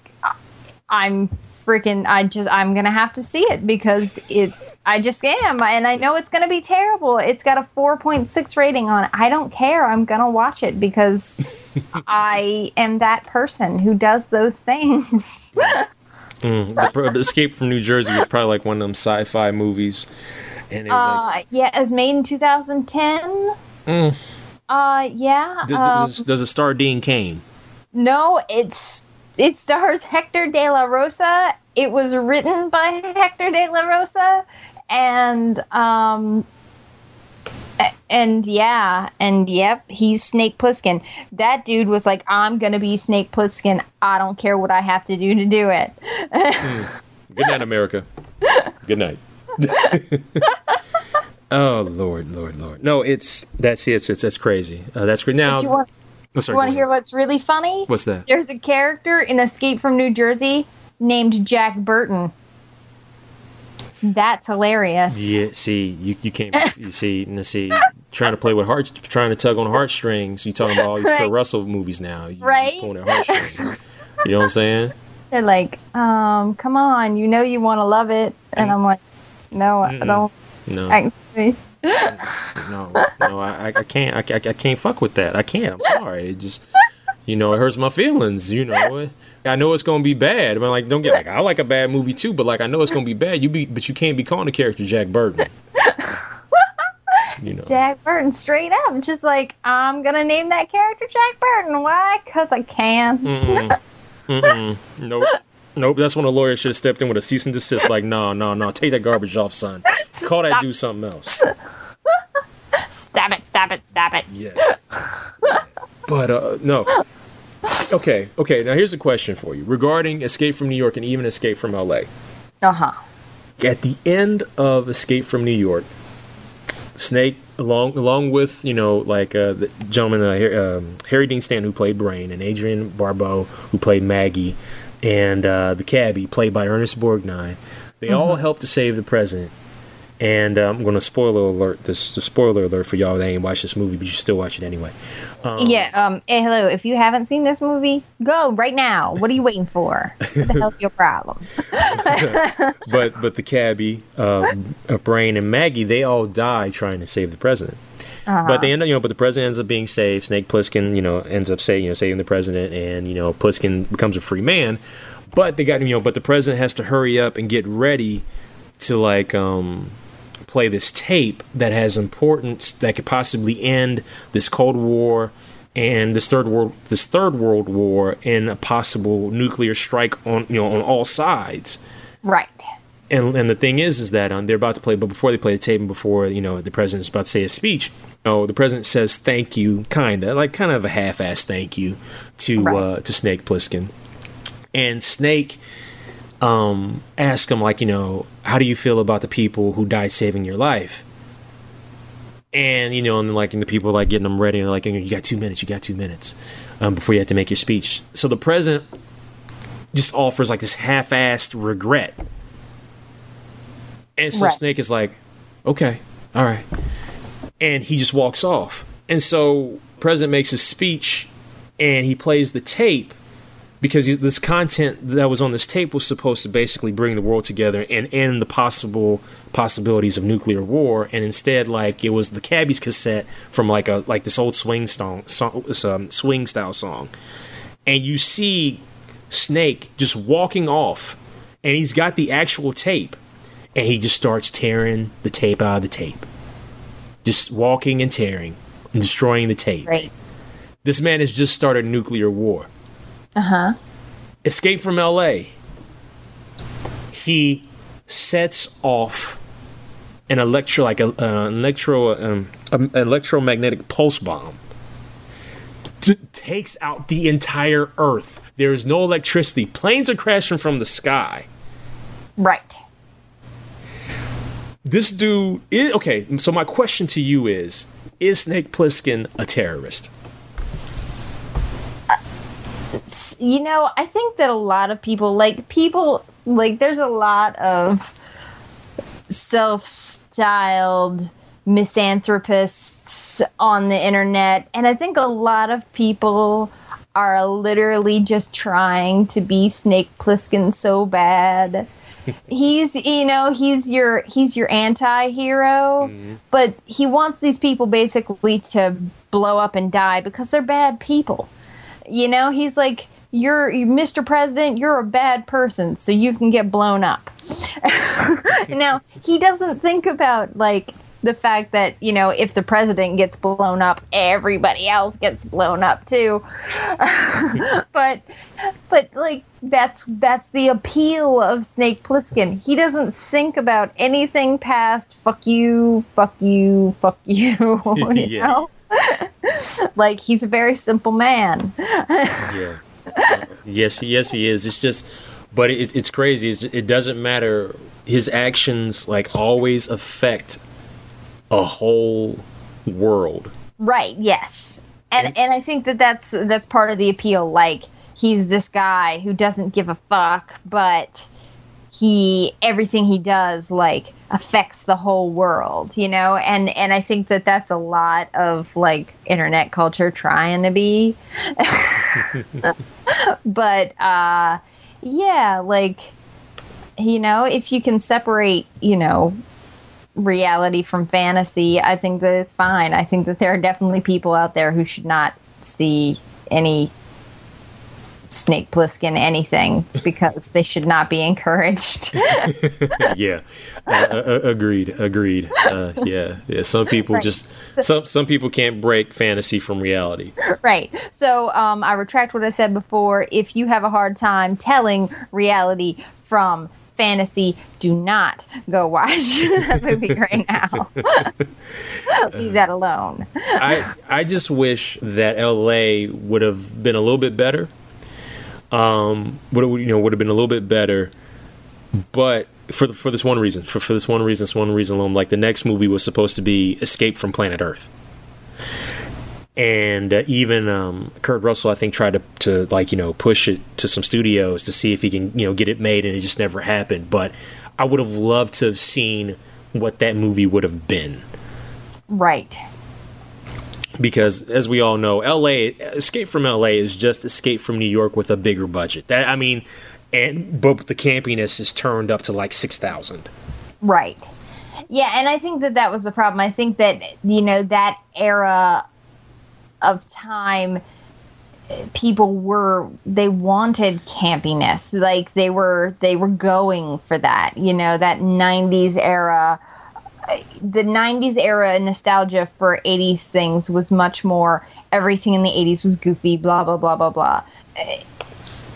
I'm freaking I just I'm gonna have to see it because it I just am, and I know it's gonna be terrible. It's got a 4.6 rating on it. I don't care. I'm gonna watch it because I am that person who does those things. mm, the, Escape from New Jersey was probably like one of them sci-fi movies, and it was uh, like, yeah, it was made in 2010. Mm. Uh, yeah. Does, um, does, does it star Dean Cain? No, it's it stars Hector De La Rosa. It was written by Hector De La Rosa, and um, and yeah, and yep, he's Snake Plissken. That dude was like, "I'm gonna be Snake Plissken. I don't care what I have to do to do it." mm. Good night, America. Good night. Oh Lord, Lord, Lord! No, it's that's it's it's that's crazy. Uh, that's great. Now, you want, oh, sorry, you want to hear what's really funny? What's that? There's a character in Escape from New Jersey named Jack Burton. That's hilarious. Yeah, see, you you can't you see you see trying to play with heart, trying to tug on heartstrings. You talking about all these right. Kurt Russell movies now, you, right? Pulling at heartstrings. you know what I'm saying? They're like, um, come on, you know you want to love it, and I'm like, no, Mm-mm. I don't. No. Actually. no, no, I, I can't. I, I, I can't fuck with that. I can't. I'm sorry. It just, you know, it hurts my feelings. You know, I know it's gonna be bad. But like, don't get like I like a bad movie too, but like I know it's gonna be bad. You be, but you can't be calling the character Jack Burton. You know. Jack Burton, straight up, just like I'm gonna name that character Jack Burton. Why? Cause I can. Mm-mm. Mm-mm. Nope. Nope, that's when the lawyer should have stepped in with a cease and desist. Like, no, no, no, take that garbage off, son. Call that dude something else. Stab it, stab it, stab it. Yes. but uh, no. Okay, okay. Now here's a question for you regarding Escape from New York and even Escape from L.A. Uh huh. At the end of Escape from New York, Snake, along along with you know like uh, the gentleman uh, um, Harry Dean Stanton who played Brain and Adrienne Barbeau who played Maggie and uh, the cabbie, played by Ernest Borgnine. They mm-hmm. all helped to save the president. And uh, I'm going to spoiler alert this the spoiler alert for y'all that ain't watched this movie, but you still watch it anyway. Um, yeah. Um. Hey, hello. If you haven't seen this movie, go right now. What are you waiting for? what the hell's your problem? but but the cabbie, um, Brain, and Maggie, they all die trying to save the president. Uh-huh. But they end up, you know, but the president ends up being saved. Snake Plissken, you know, ends up saying, you know, saving the president, and you know, Plissken becomes a free man. But they got, you know, but the president has to hurry up and get ready to like um play this tape that has importance that could possibly end this Cold War and this third world this third world war and a possible nuclear strike on you know on all sides. Right. And and the thing is is that um, they're about to play, but before they play the tape and before you know the president's about to say a speech, know, the president says thank you, kinda like kind of a half-ass thank you to Right. uh, to Snake Plissken, and Snake um, ask him like you know how do you feel about the people who died saving your life? And you know and like and the people like getting them ready and like you got two minutes you got two minutes um, before you have to make your speech. So the president just offers like this half-assed regret. And so Right. snake is like okay all right and he just walks off. And so president makes his speech and he plays the tape because this content that was on this tape was supposed to basically bring the world together and end the possible possibilities of nuclear war. And instead like it was the cabbies cassette from like a like this old swing song, song um, swing style song. And you see snake just walking off and he's got the actual tape. And he just starts tearing the tape out of the tape just walking and tearing and destroying the tape Right. this man has just started nuclear war Uh huh. Escape from LA. He sets off an electro like a uh, electro um, um, electromagnetic pulse bomb. T- takes out the entire Earth. There is no electricity. Planes are crashing from the sky. Right. This dude. i okay, so my question to you is: Is Snake Plissken a terrorist? You know, I think that a lot of people, like people, like there's a lot of self-styled misanthropists on the internet, and I think a lot of people are literally just trying to be Snake Plissken so bad. He's you know he's your he's your anti-hero mm-hmm. but he wants these people basically to blow up and die because they're bad people. You know he's like you're you- mr president you're a bad person so you can get blown up. Now he doesn't think about like the fact that you know if the president gets blown up everybody else gets blown up too but but like that's that's the appeal of snake plissken he doesn't think about anything past fuck you fuck you fuck you, you Yeah. know like he's a very simple man Yeah. Yes, yes, he is. It's just, but it, it's crazy. It's, it doesn't matter. His actions like always affect a whole world. Right. Yes. And and I think that that's that's part of the appeal. Like he's this guy who doesn't give a fuck, but he everything he does like affects the whole world, you know. And and I think that that's a lot of like internet culture trying to be. but uh, yeah, like you know, if you can separate, you know, reality from fantasy, I think that it's fine. I think that there are definitely people out there who should not see any Snake Plissken anything because they should not be encouraged. yeah, uh, uh, agreed, agreed. Uh, yeah, yeah. Some people Right. just some some people can't break fantasy from reality. right. So um, I retract what I said before. If you have a hard time telling reality from fantasy, do not go watch that movie right now. Leave that alone. I I just wish that L.A. would have been a little bit better. Um, would you know would have been a little bit better, but for for this one reason, for for this one reason, this one reason alone, like the next movie was supposed to be Escape from Planet Earth, and uh, even um, Kurt Russell, I think, tried to to like you know push it to some studios to see if he can you know get it made, and it just never happened. But I would have loved to have seen what that movie would have been Right. because as we all know, LA Escape from LA is just Escape from New York with a bigger budget. That I mean, and but the campiness is turned up to like six thousand. Right. Yeah, and I think that that was the problem. I think that you know that era of time people were they wanted campiness. Like they were they were going for that. You know, that 90s era the 90s era nostalgia for 80s things was much more everything in the 80s was goofy blah blah blah blah blah Eh,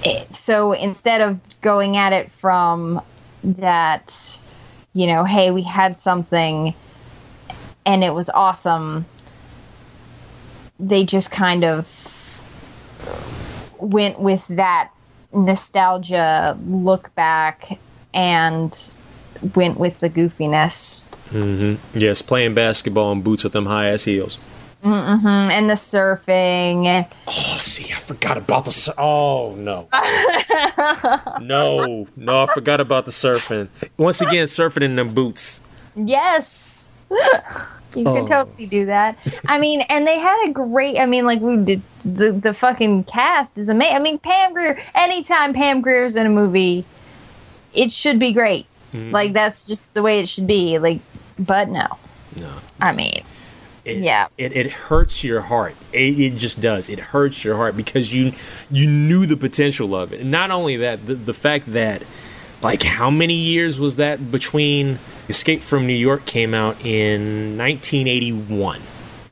eh, so instead of going at it from that you know hey we had something and it was awesome they just kind of went with that nostalgia look back and went with the goofiness Yes, playing basketball in boots with them high ass heels. Mm, and the surfing. Oh, see, I forgot about the sur- Oh, no. no, no, I forgot about the surfing. Once again, surfing in them boots. Yes. you Oh. could totally do that. I mean, and they had a great. I mean, like we did. The the fucking cast is amazing. I mean, Pam Grier. Anytime Pam Grier's in a movie, it should be great. Mm-hmm. Like that's just the way it should be. Like, but no. No. I mean, It, Yeah. It, it hurts your heart. It, it just does. It hurts your heart because you you knew the potential of it. And not only that, the, the fact that, like, how many years was that between Escape from New York came out in 1981?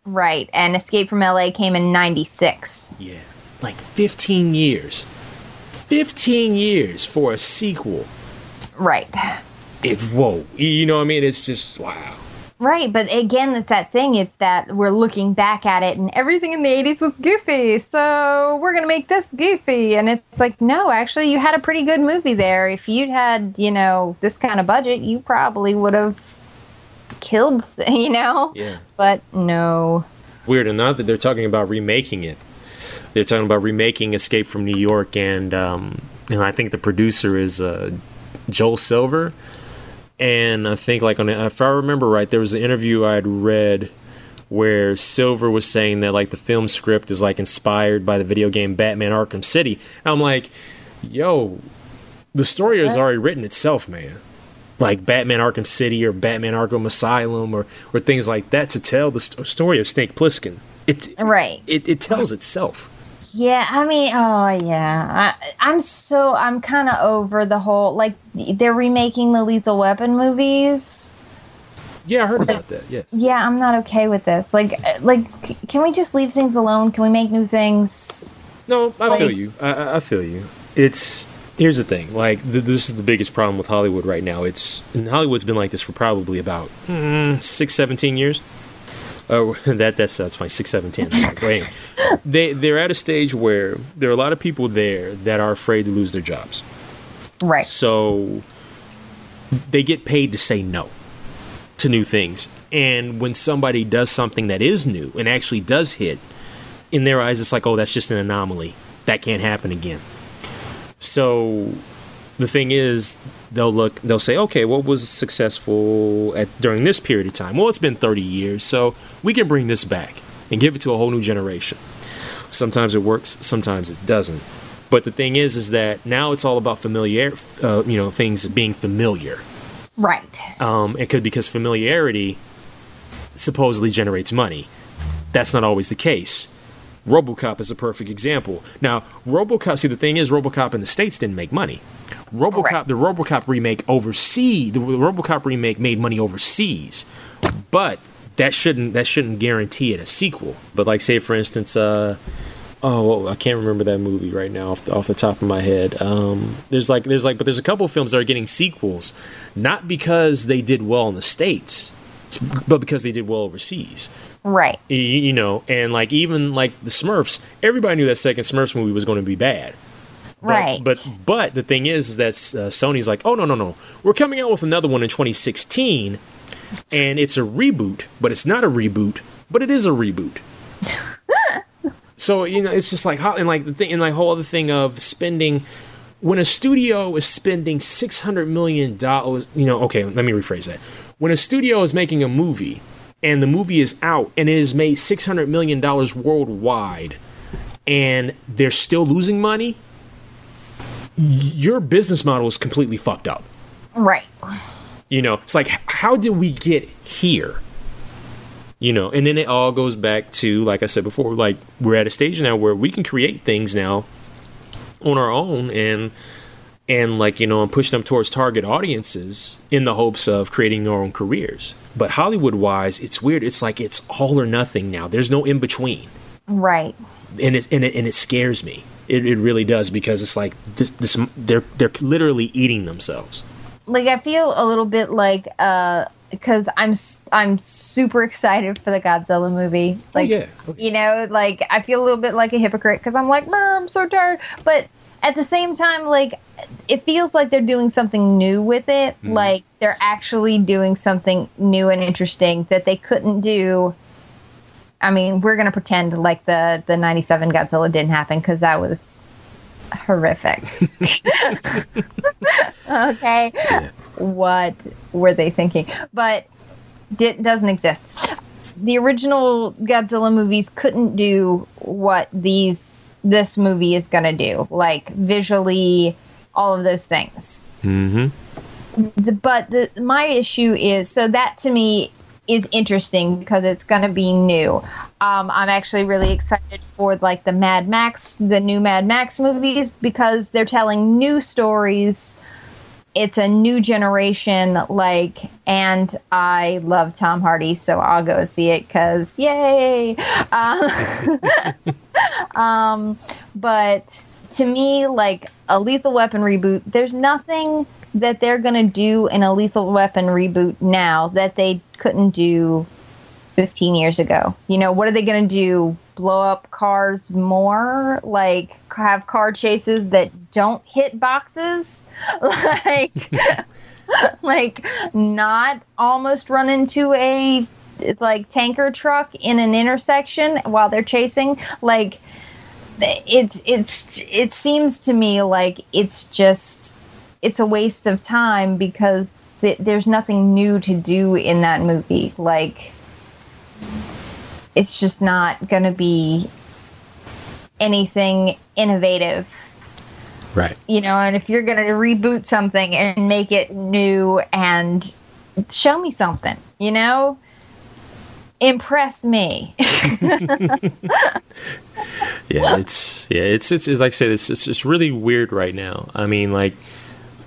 right. And Escape from L.A. came in '96. Yeah. Like 15 years. 15 years for a sequel. Right. It, whoa. You know what I mean? It's just, wow. Right, but again, it's that thing. It's that we're looking back at it, and everything in the '80s was goofy, so we're gonna make this goofy. And it's like, no, actually, you had a pretty good movie there. If you'd had, you know, this kind of budget, you probably would have killed, you know. Yeah. But no. weird enough that they're talking about remaking it. They're talking about remaking Escape from New York, and um, and I think the producer is uh, Joel Silver. And I think, like, on if I remember right, there was an interview I'd read where Silver was saying that like the film script is like inspired by the video game Batman Arkham City. And I'm like, yo, the story has already written itself, man. Like Batman Arkham City or Batman Arkham Asylum or or things like that to tell the st- story of Snake Plissken. It Right. it, it tells itself. Yeah, I mean, oh yeah, I, I'm so I'm kind of over the whole like they're remaking the Lethal Weapon movies. Yeah, I heard about that. Yes. Yeah, I'm not okay with this. Like, uh, like, can we just leave things alone? Can we make new things? No, I feel you. I- I, I feel you. It's here's the thing. Like th- this is the biggest problem with Hollywood right now. It's and Hollywood's been like this for probably about mm, six, 17 years. Oh, that that's that's fine. Six, seven, ten. Wait, they they're at a stage where there are a lot of people there that are afraid to lose their jobs. Right. So they get paid to say no to new things. And when somebody does something that is new and actually does hit, in their eyes, it's like, oh, that's just an anomaly. That can't happen again. So the thing is, they'll look, they'll say, okay, what was successful at during this period of time? Well, it's been 30 years, so we can bring this back and give it to a whole new generation. Sometimes it works, sometimes it doesn't. But the thing is, is that now it's all about familiar, uh, you know, things being familiar. Right. Um, it could because familiarity supposedly generates money. That's not always the case. RoboCop is a perfect example. Now, RoboCop. See, the thing is, RoboCop in the states didn't make money. RoboCop, Right. the RoboCop remake overseas, the RoboCop remake made money overseas, but that shouldn't that shouldn't guarantee it a sequel. But like, say for instance, uh, oh, I can't remember that movie right now off the, off the top of my head. Um, there's like there's like, but there's a couple of films that are getting sequels, not because they did well in the states, but because they did well overseas. Right. Y- you know and like even like the smurfs everybody knew that second smurfs movie was going to be bad but, Right. but but the thing is, is that uh, sony's like oh no no no we're coming out with another one in 2016 and it's a reboot but it's not a reboot but it is a reboot so you know it's just like how and like the thing and like whole other thing of spending when a studio is spending 600 million dollars you know okay let me rephrase that when a studio is making a movie and the movie is out and it has made 600 million dollars worldwide and they're still losing money your business model is completely fucked up. Right. you know it's like how did we get here? You know and then it all goes back to like i said before like we're at a stage now where we can create things now on our own and and like you know and push them towards target audiences in the hopes of creating their own careers but hollywood wise it's weird it's like it's all or nothing now there's no in between Right. and it and it, and it scares me it, it really does because it's like this, this they're they're literally eating themselves Like I feel a little bit like uh because I'm I'm super excited for the Godzilla movie. Like yeah. Oh, you know, like I feel a little bit like a hypocrite because I'm like, "Brr, I'm so tired. But at the same time, like it feels like they're doing something new with it. Hmm. Like they're actually doing something new and interesting that they couldn't do. I mean, we're gonna pretend like the the '97 Godzilla didn't happen because that was horrific. okay, what were they thinking? But it doesn't exist the original Godzilla movies couldn't do what these this movie is going to do, like visually, all of those things. mm-hmm The, but the, my issue is so that to me is interesting because it's going to be new. Um, I'm actually really excited for like the Mad Max, the new Mad Max movies because they're telling new stories. It's a new generation, like, and I love Tom Hardy, so I'll go see it because yay! Um, um, but to me, like a Lethal Weapon reboot, there's nothing that they're gonna do in a Lethal Weapon reboot now that they couldn't do 15 years ago. You know, what are they going to do? Blow up cars more? Like have car chases that don't hit boxes? like like not almost run into a like tanker truck in an intersection while they're chasing? Like it's it's it seems to me like it's just it's a waste of time because th- there's nothing new to do in that movie. Like it's just not going to be anything innovative. Right. You know and if you're going to reboot something and make it new and show me something you know impress me. Yeah it's yeah it's it's, it's like i said it's, it's it's really weird right now. I mean like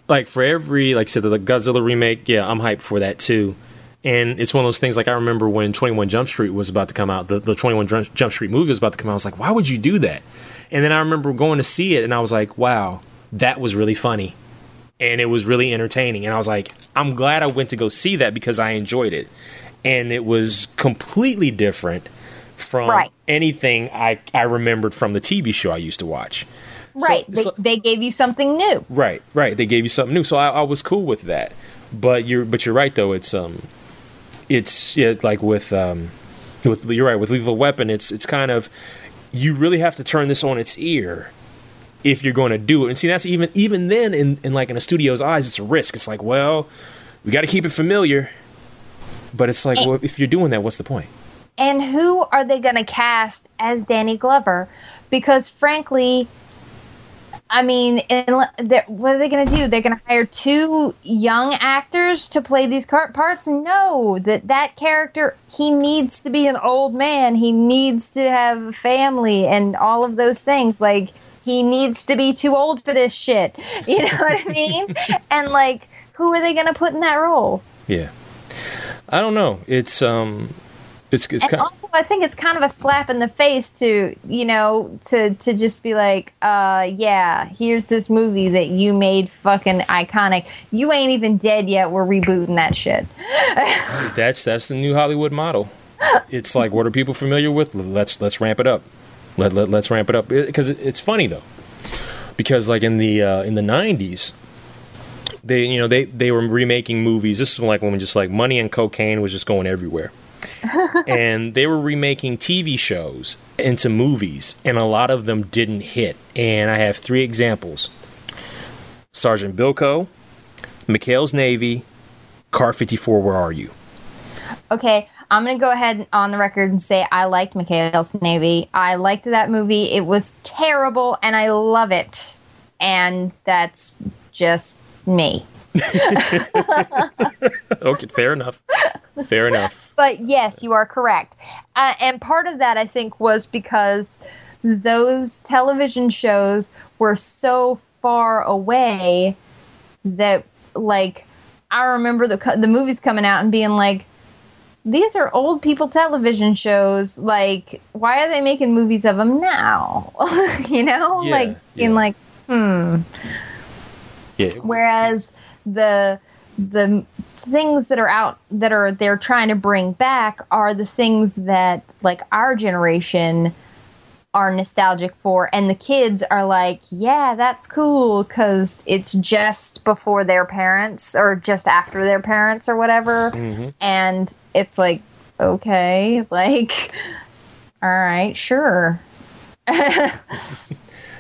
like for every like I said the godzilla remake yeah i'm hyped for that too. And it's one of those things like i remember when 21 jump street was about to come out the, the 21 Jump- jump street movie was about to come out. I was like why would you do that? And then i remember going to see it and i was like wow that was really funny. And it was really entertaining. And i was like i'm glad i went to go see that because i enjoyed it and it was completely different from Right. anything I, I remembered from the TV show I used to watch. So- right they, so- they gave you something new right, right. They gave you something new, so I, I was cool with that. But you're but you're right though. It's um, it's yeah, like with um, with you're right with Lethal Weapon. It's it's kind of you really have to turn this on its ear if you're going to do it. And see, that's even even then in, in like in a studio's eyes, it's a risk. It's like, well, we got to keep it familiar. But it's like, well, if you're doing that, what's the point? and who are they going to cast as Danny Glover? Because frankly, I mean, what are they going to do? They're going to hire two young actors to play these car- parts? No, that that character he needs to be an old man. He needs to have a family and all of those things. Like he needs to be too old for this shit. You know what I mean? and like, who are they going to put in that role? Yeah, I don't know. It's um, it's it's and kind. also i think it's kind of a slap in the face to you know to to just be like uh yeah here's this movie that you made fucking iconic you ain't even dead yet we're rebooting that shit That's that's the new Hollywood model. It's like what are people familiar with? Let's let's ramp it up. Let, let let's ramp it up because it, it's funny though. Because like in the uh, in the '90s, they you know they they were remaking movies. This is like when just like money and cocaine was just going everywhere. and they were remaking TV shows into movies, and a lot of them didn't hit. And I have three examples: Sergeant Bilko, McHale's Navy, Car 54. Where are you? okay i'm gonna go ahead on the record and say i liked McHale's navy i liked that movie it was terrible and i love it and that's just me Okay, fair enough. Fair enough. But yes, you are correct. Uh, and part of that, I think, was because those television shows were so far away that like I remember the co- the movies coming out and being like these are old people television shows like why are they making movies of them now you know Yeah, like in yeah. like hmm Yeah. whereas the the things that are out that are they're trying to bring back are the things that like our generation are nostalgic for. And the kids are like yeah that's cool because it's just before their parents or just after their parents or whatever. Mm-hmm. And it's like okay like all right sure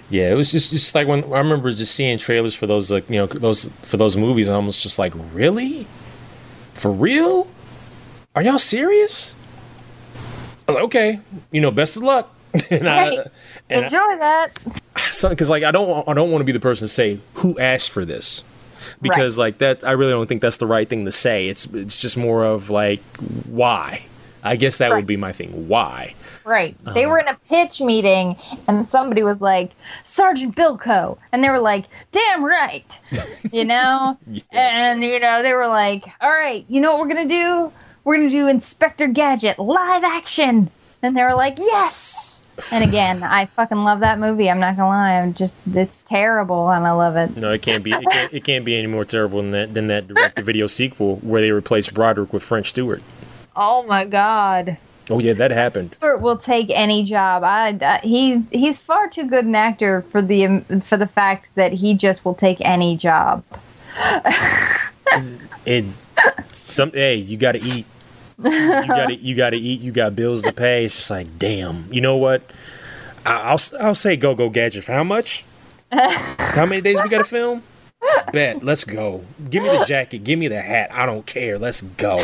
Yeah, it was just just like when I remember just seeing trailers for those like you know those for those movies. I was just like, really, for real? Are y'all serious? I was like, okay, you know, best of luck. and Right. and enjoy that because like I don't I don't want to be the person to say who asked for this because like that I really don't think that's the right thing to say. It's it's just more of like why. I guess that Right. would be my thing. Why? Right. They Uh-huh. were in a pitch meeting and somebody was like, Sergeant Bilko. And they were like, damn right. You know? And, you know, they were like, all right, you know what we're going to do? We're going to do Inspector Gadget live action. And they were like, yes. And again, I fucking love that movie. I'm not going to lie. I'm just, it's terrible and I love it. No, it can't be. It can't, it can't be any more terrible than that than that direct to video sequel where they replaced Broderick with French Stewart. Oh my God. Oh yeah, that happened. Stewart will take any job. I, I he he's far too good an actor for the um, for the fact that he just will take any job. It some hey, you got to eat. You got to you got to eat. You got bills to pay. It's just like damn. You know what? I, I'll I'll say go go gadget for how much? How many days we got to film? Bet. Let's go. Give me the jacket. Give me the hat. I don't care. Let's go.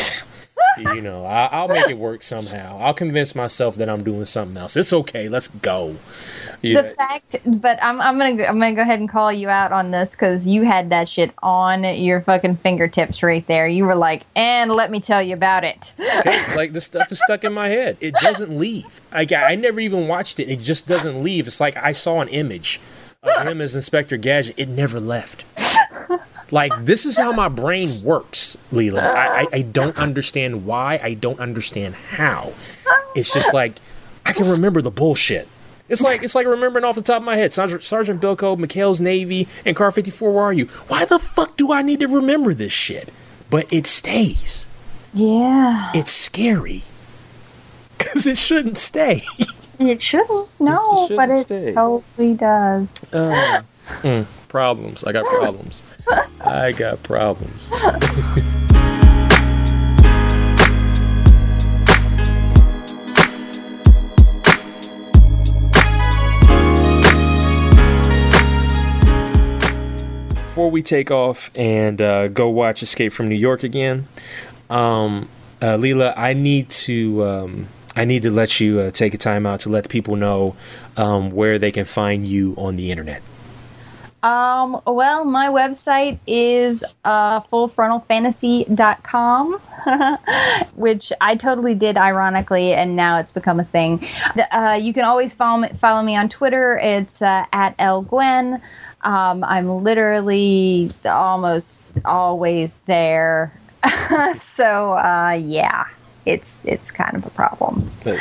You know, I, I'll make it work somehow. I'll convince myself that I'm doing something else. It's okay. Let's go. Yeah. The fact, but I'm I'm gonna go- I'm gonna go ahead and call you out on this because you had that shit on your fucking fingertips right there. You were like, and let me tell you about it. Okay, like this stuff is stuck in my head. It doesn't leave. I, I never even watched it. It just doesn't leave. It's like I saw an image of him as Inspector Gadget. It never left. Like this is how my brain works, Lela. I, I, I don't understand why. I don't understand how. It's just like I can remember the bullshit. It's like it's like remembering off the top of my head. Sergeant, Sergeant Bilko, McHale's Navy, and Car 54. Where are you? Why the fuck do I need to remember this shit? But it stays Yeah, it's scary because it shouldn't stay. it shouldn't. No, shouldn't but it stay. totally does. Mm, problems. I got problems. I got problems. Before we take off and uh, go watch Escape from New York again, um, uh, Lela, I need to um, I need to let you uh, take a time out to let people know um, where they can find you on the internet. Um, well, my website is uh, fullfrontalfantasy.com, which I totally did ironically, and now it's become a thing. Uh, you can always follow me, follow me on Twitter. It's uh, at lgwen. Um, I'm literally almost always there. so, uh, yeah, it's it's kind of a problem. But-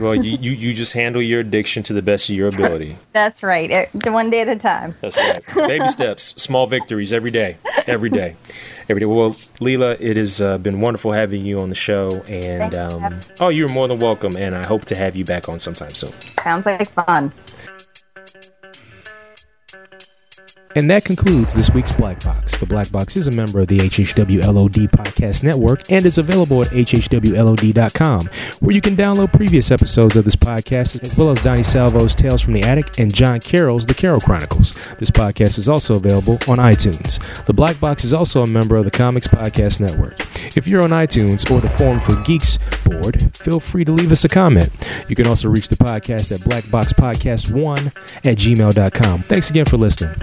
well, you, you, you just handle your addiction to the best of your ability. That's right. It, one day at a time. That's right. Baby steps, small victories every day, every day, every day. Well, Lela, it has uh, been wonderful having you on the show, and um, oh, you're more than welcome. And I hope to have you back on sometime soon. Sounds like fun. And that concludes this week's Black Box. The Black Box is a member of the HHWLOD Podcast Network and is available at hhwlod.com, where you can download previous episodes of this podcast, as well as Donnie Salvo's Tales from the Attic and John Carroll's The Carroll Chronicles. This podcast is also available on iTunes. The Black Box is also a member of the Comics Podcast Network. If you're on iTunes or the Forum for Geeks board, feel free to leave us a comment. You can also reach the podcast at blackboxpodcast1 at gmail.com. Thanks again for listening.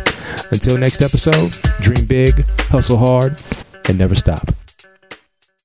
Until next episode, dream big, hustle hard, and never stop.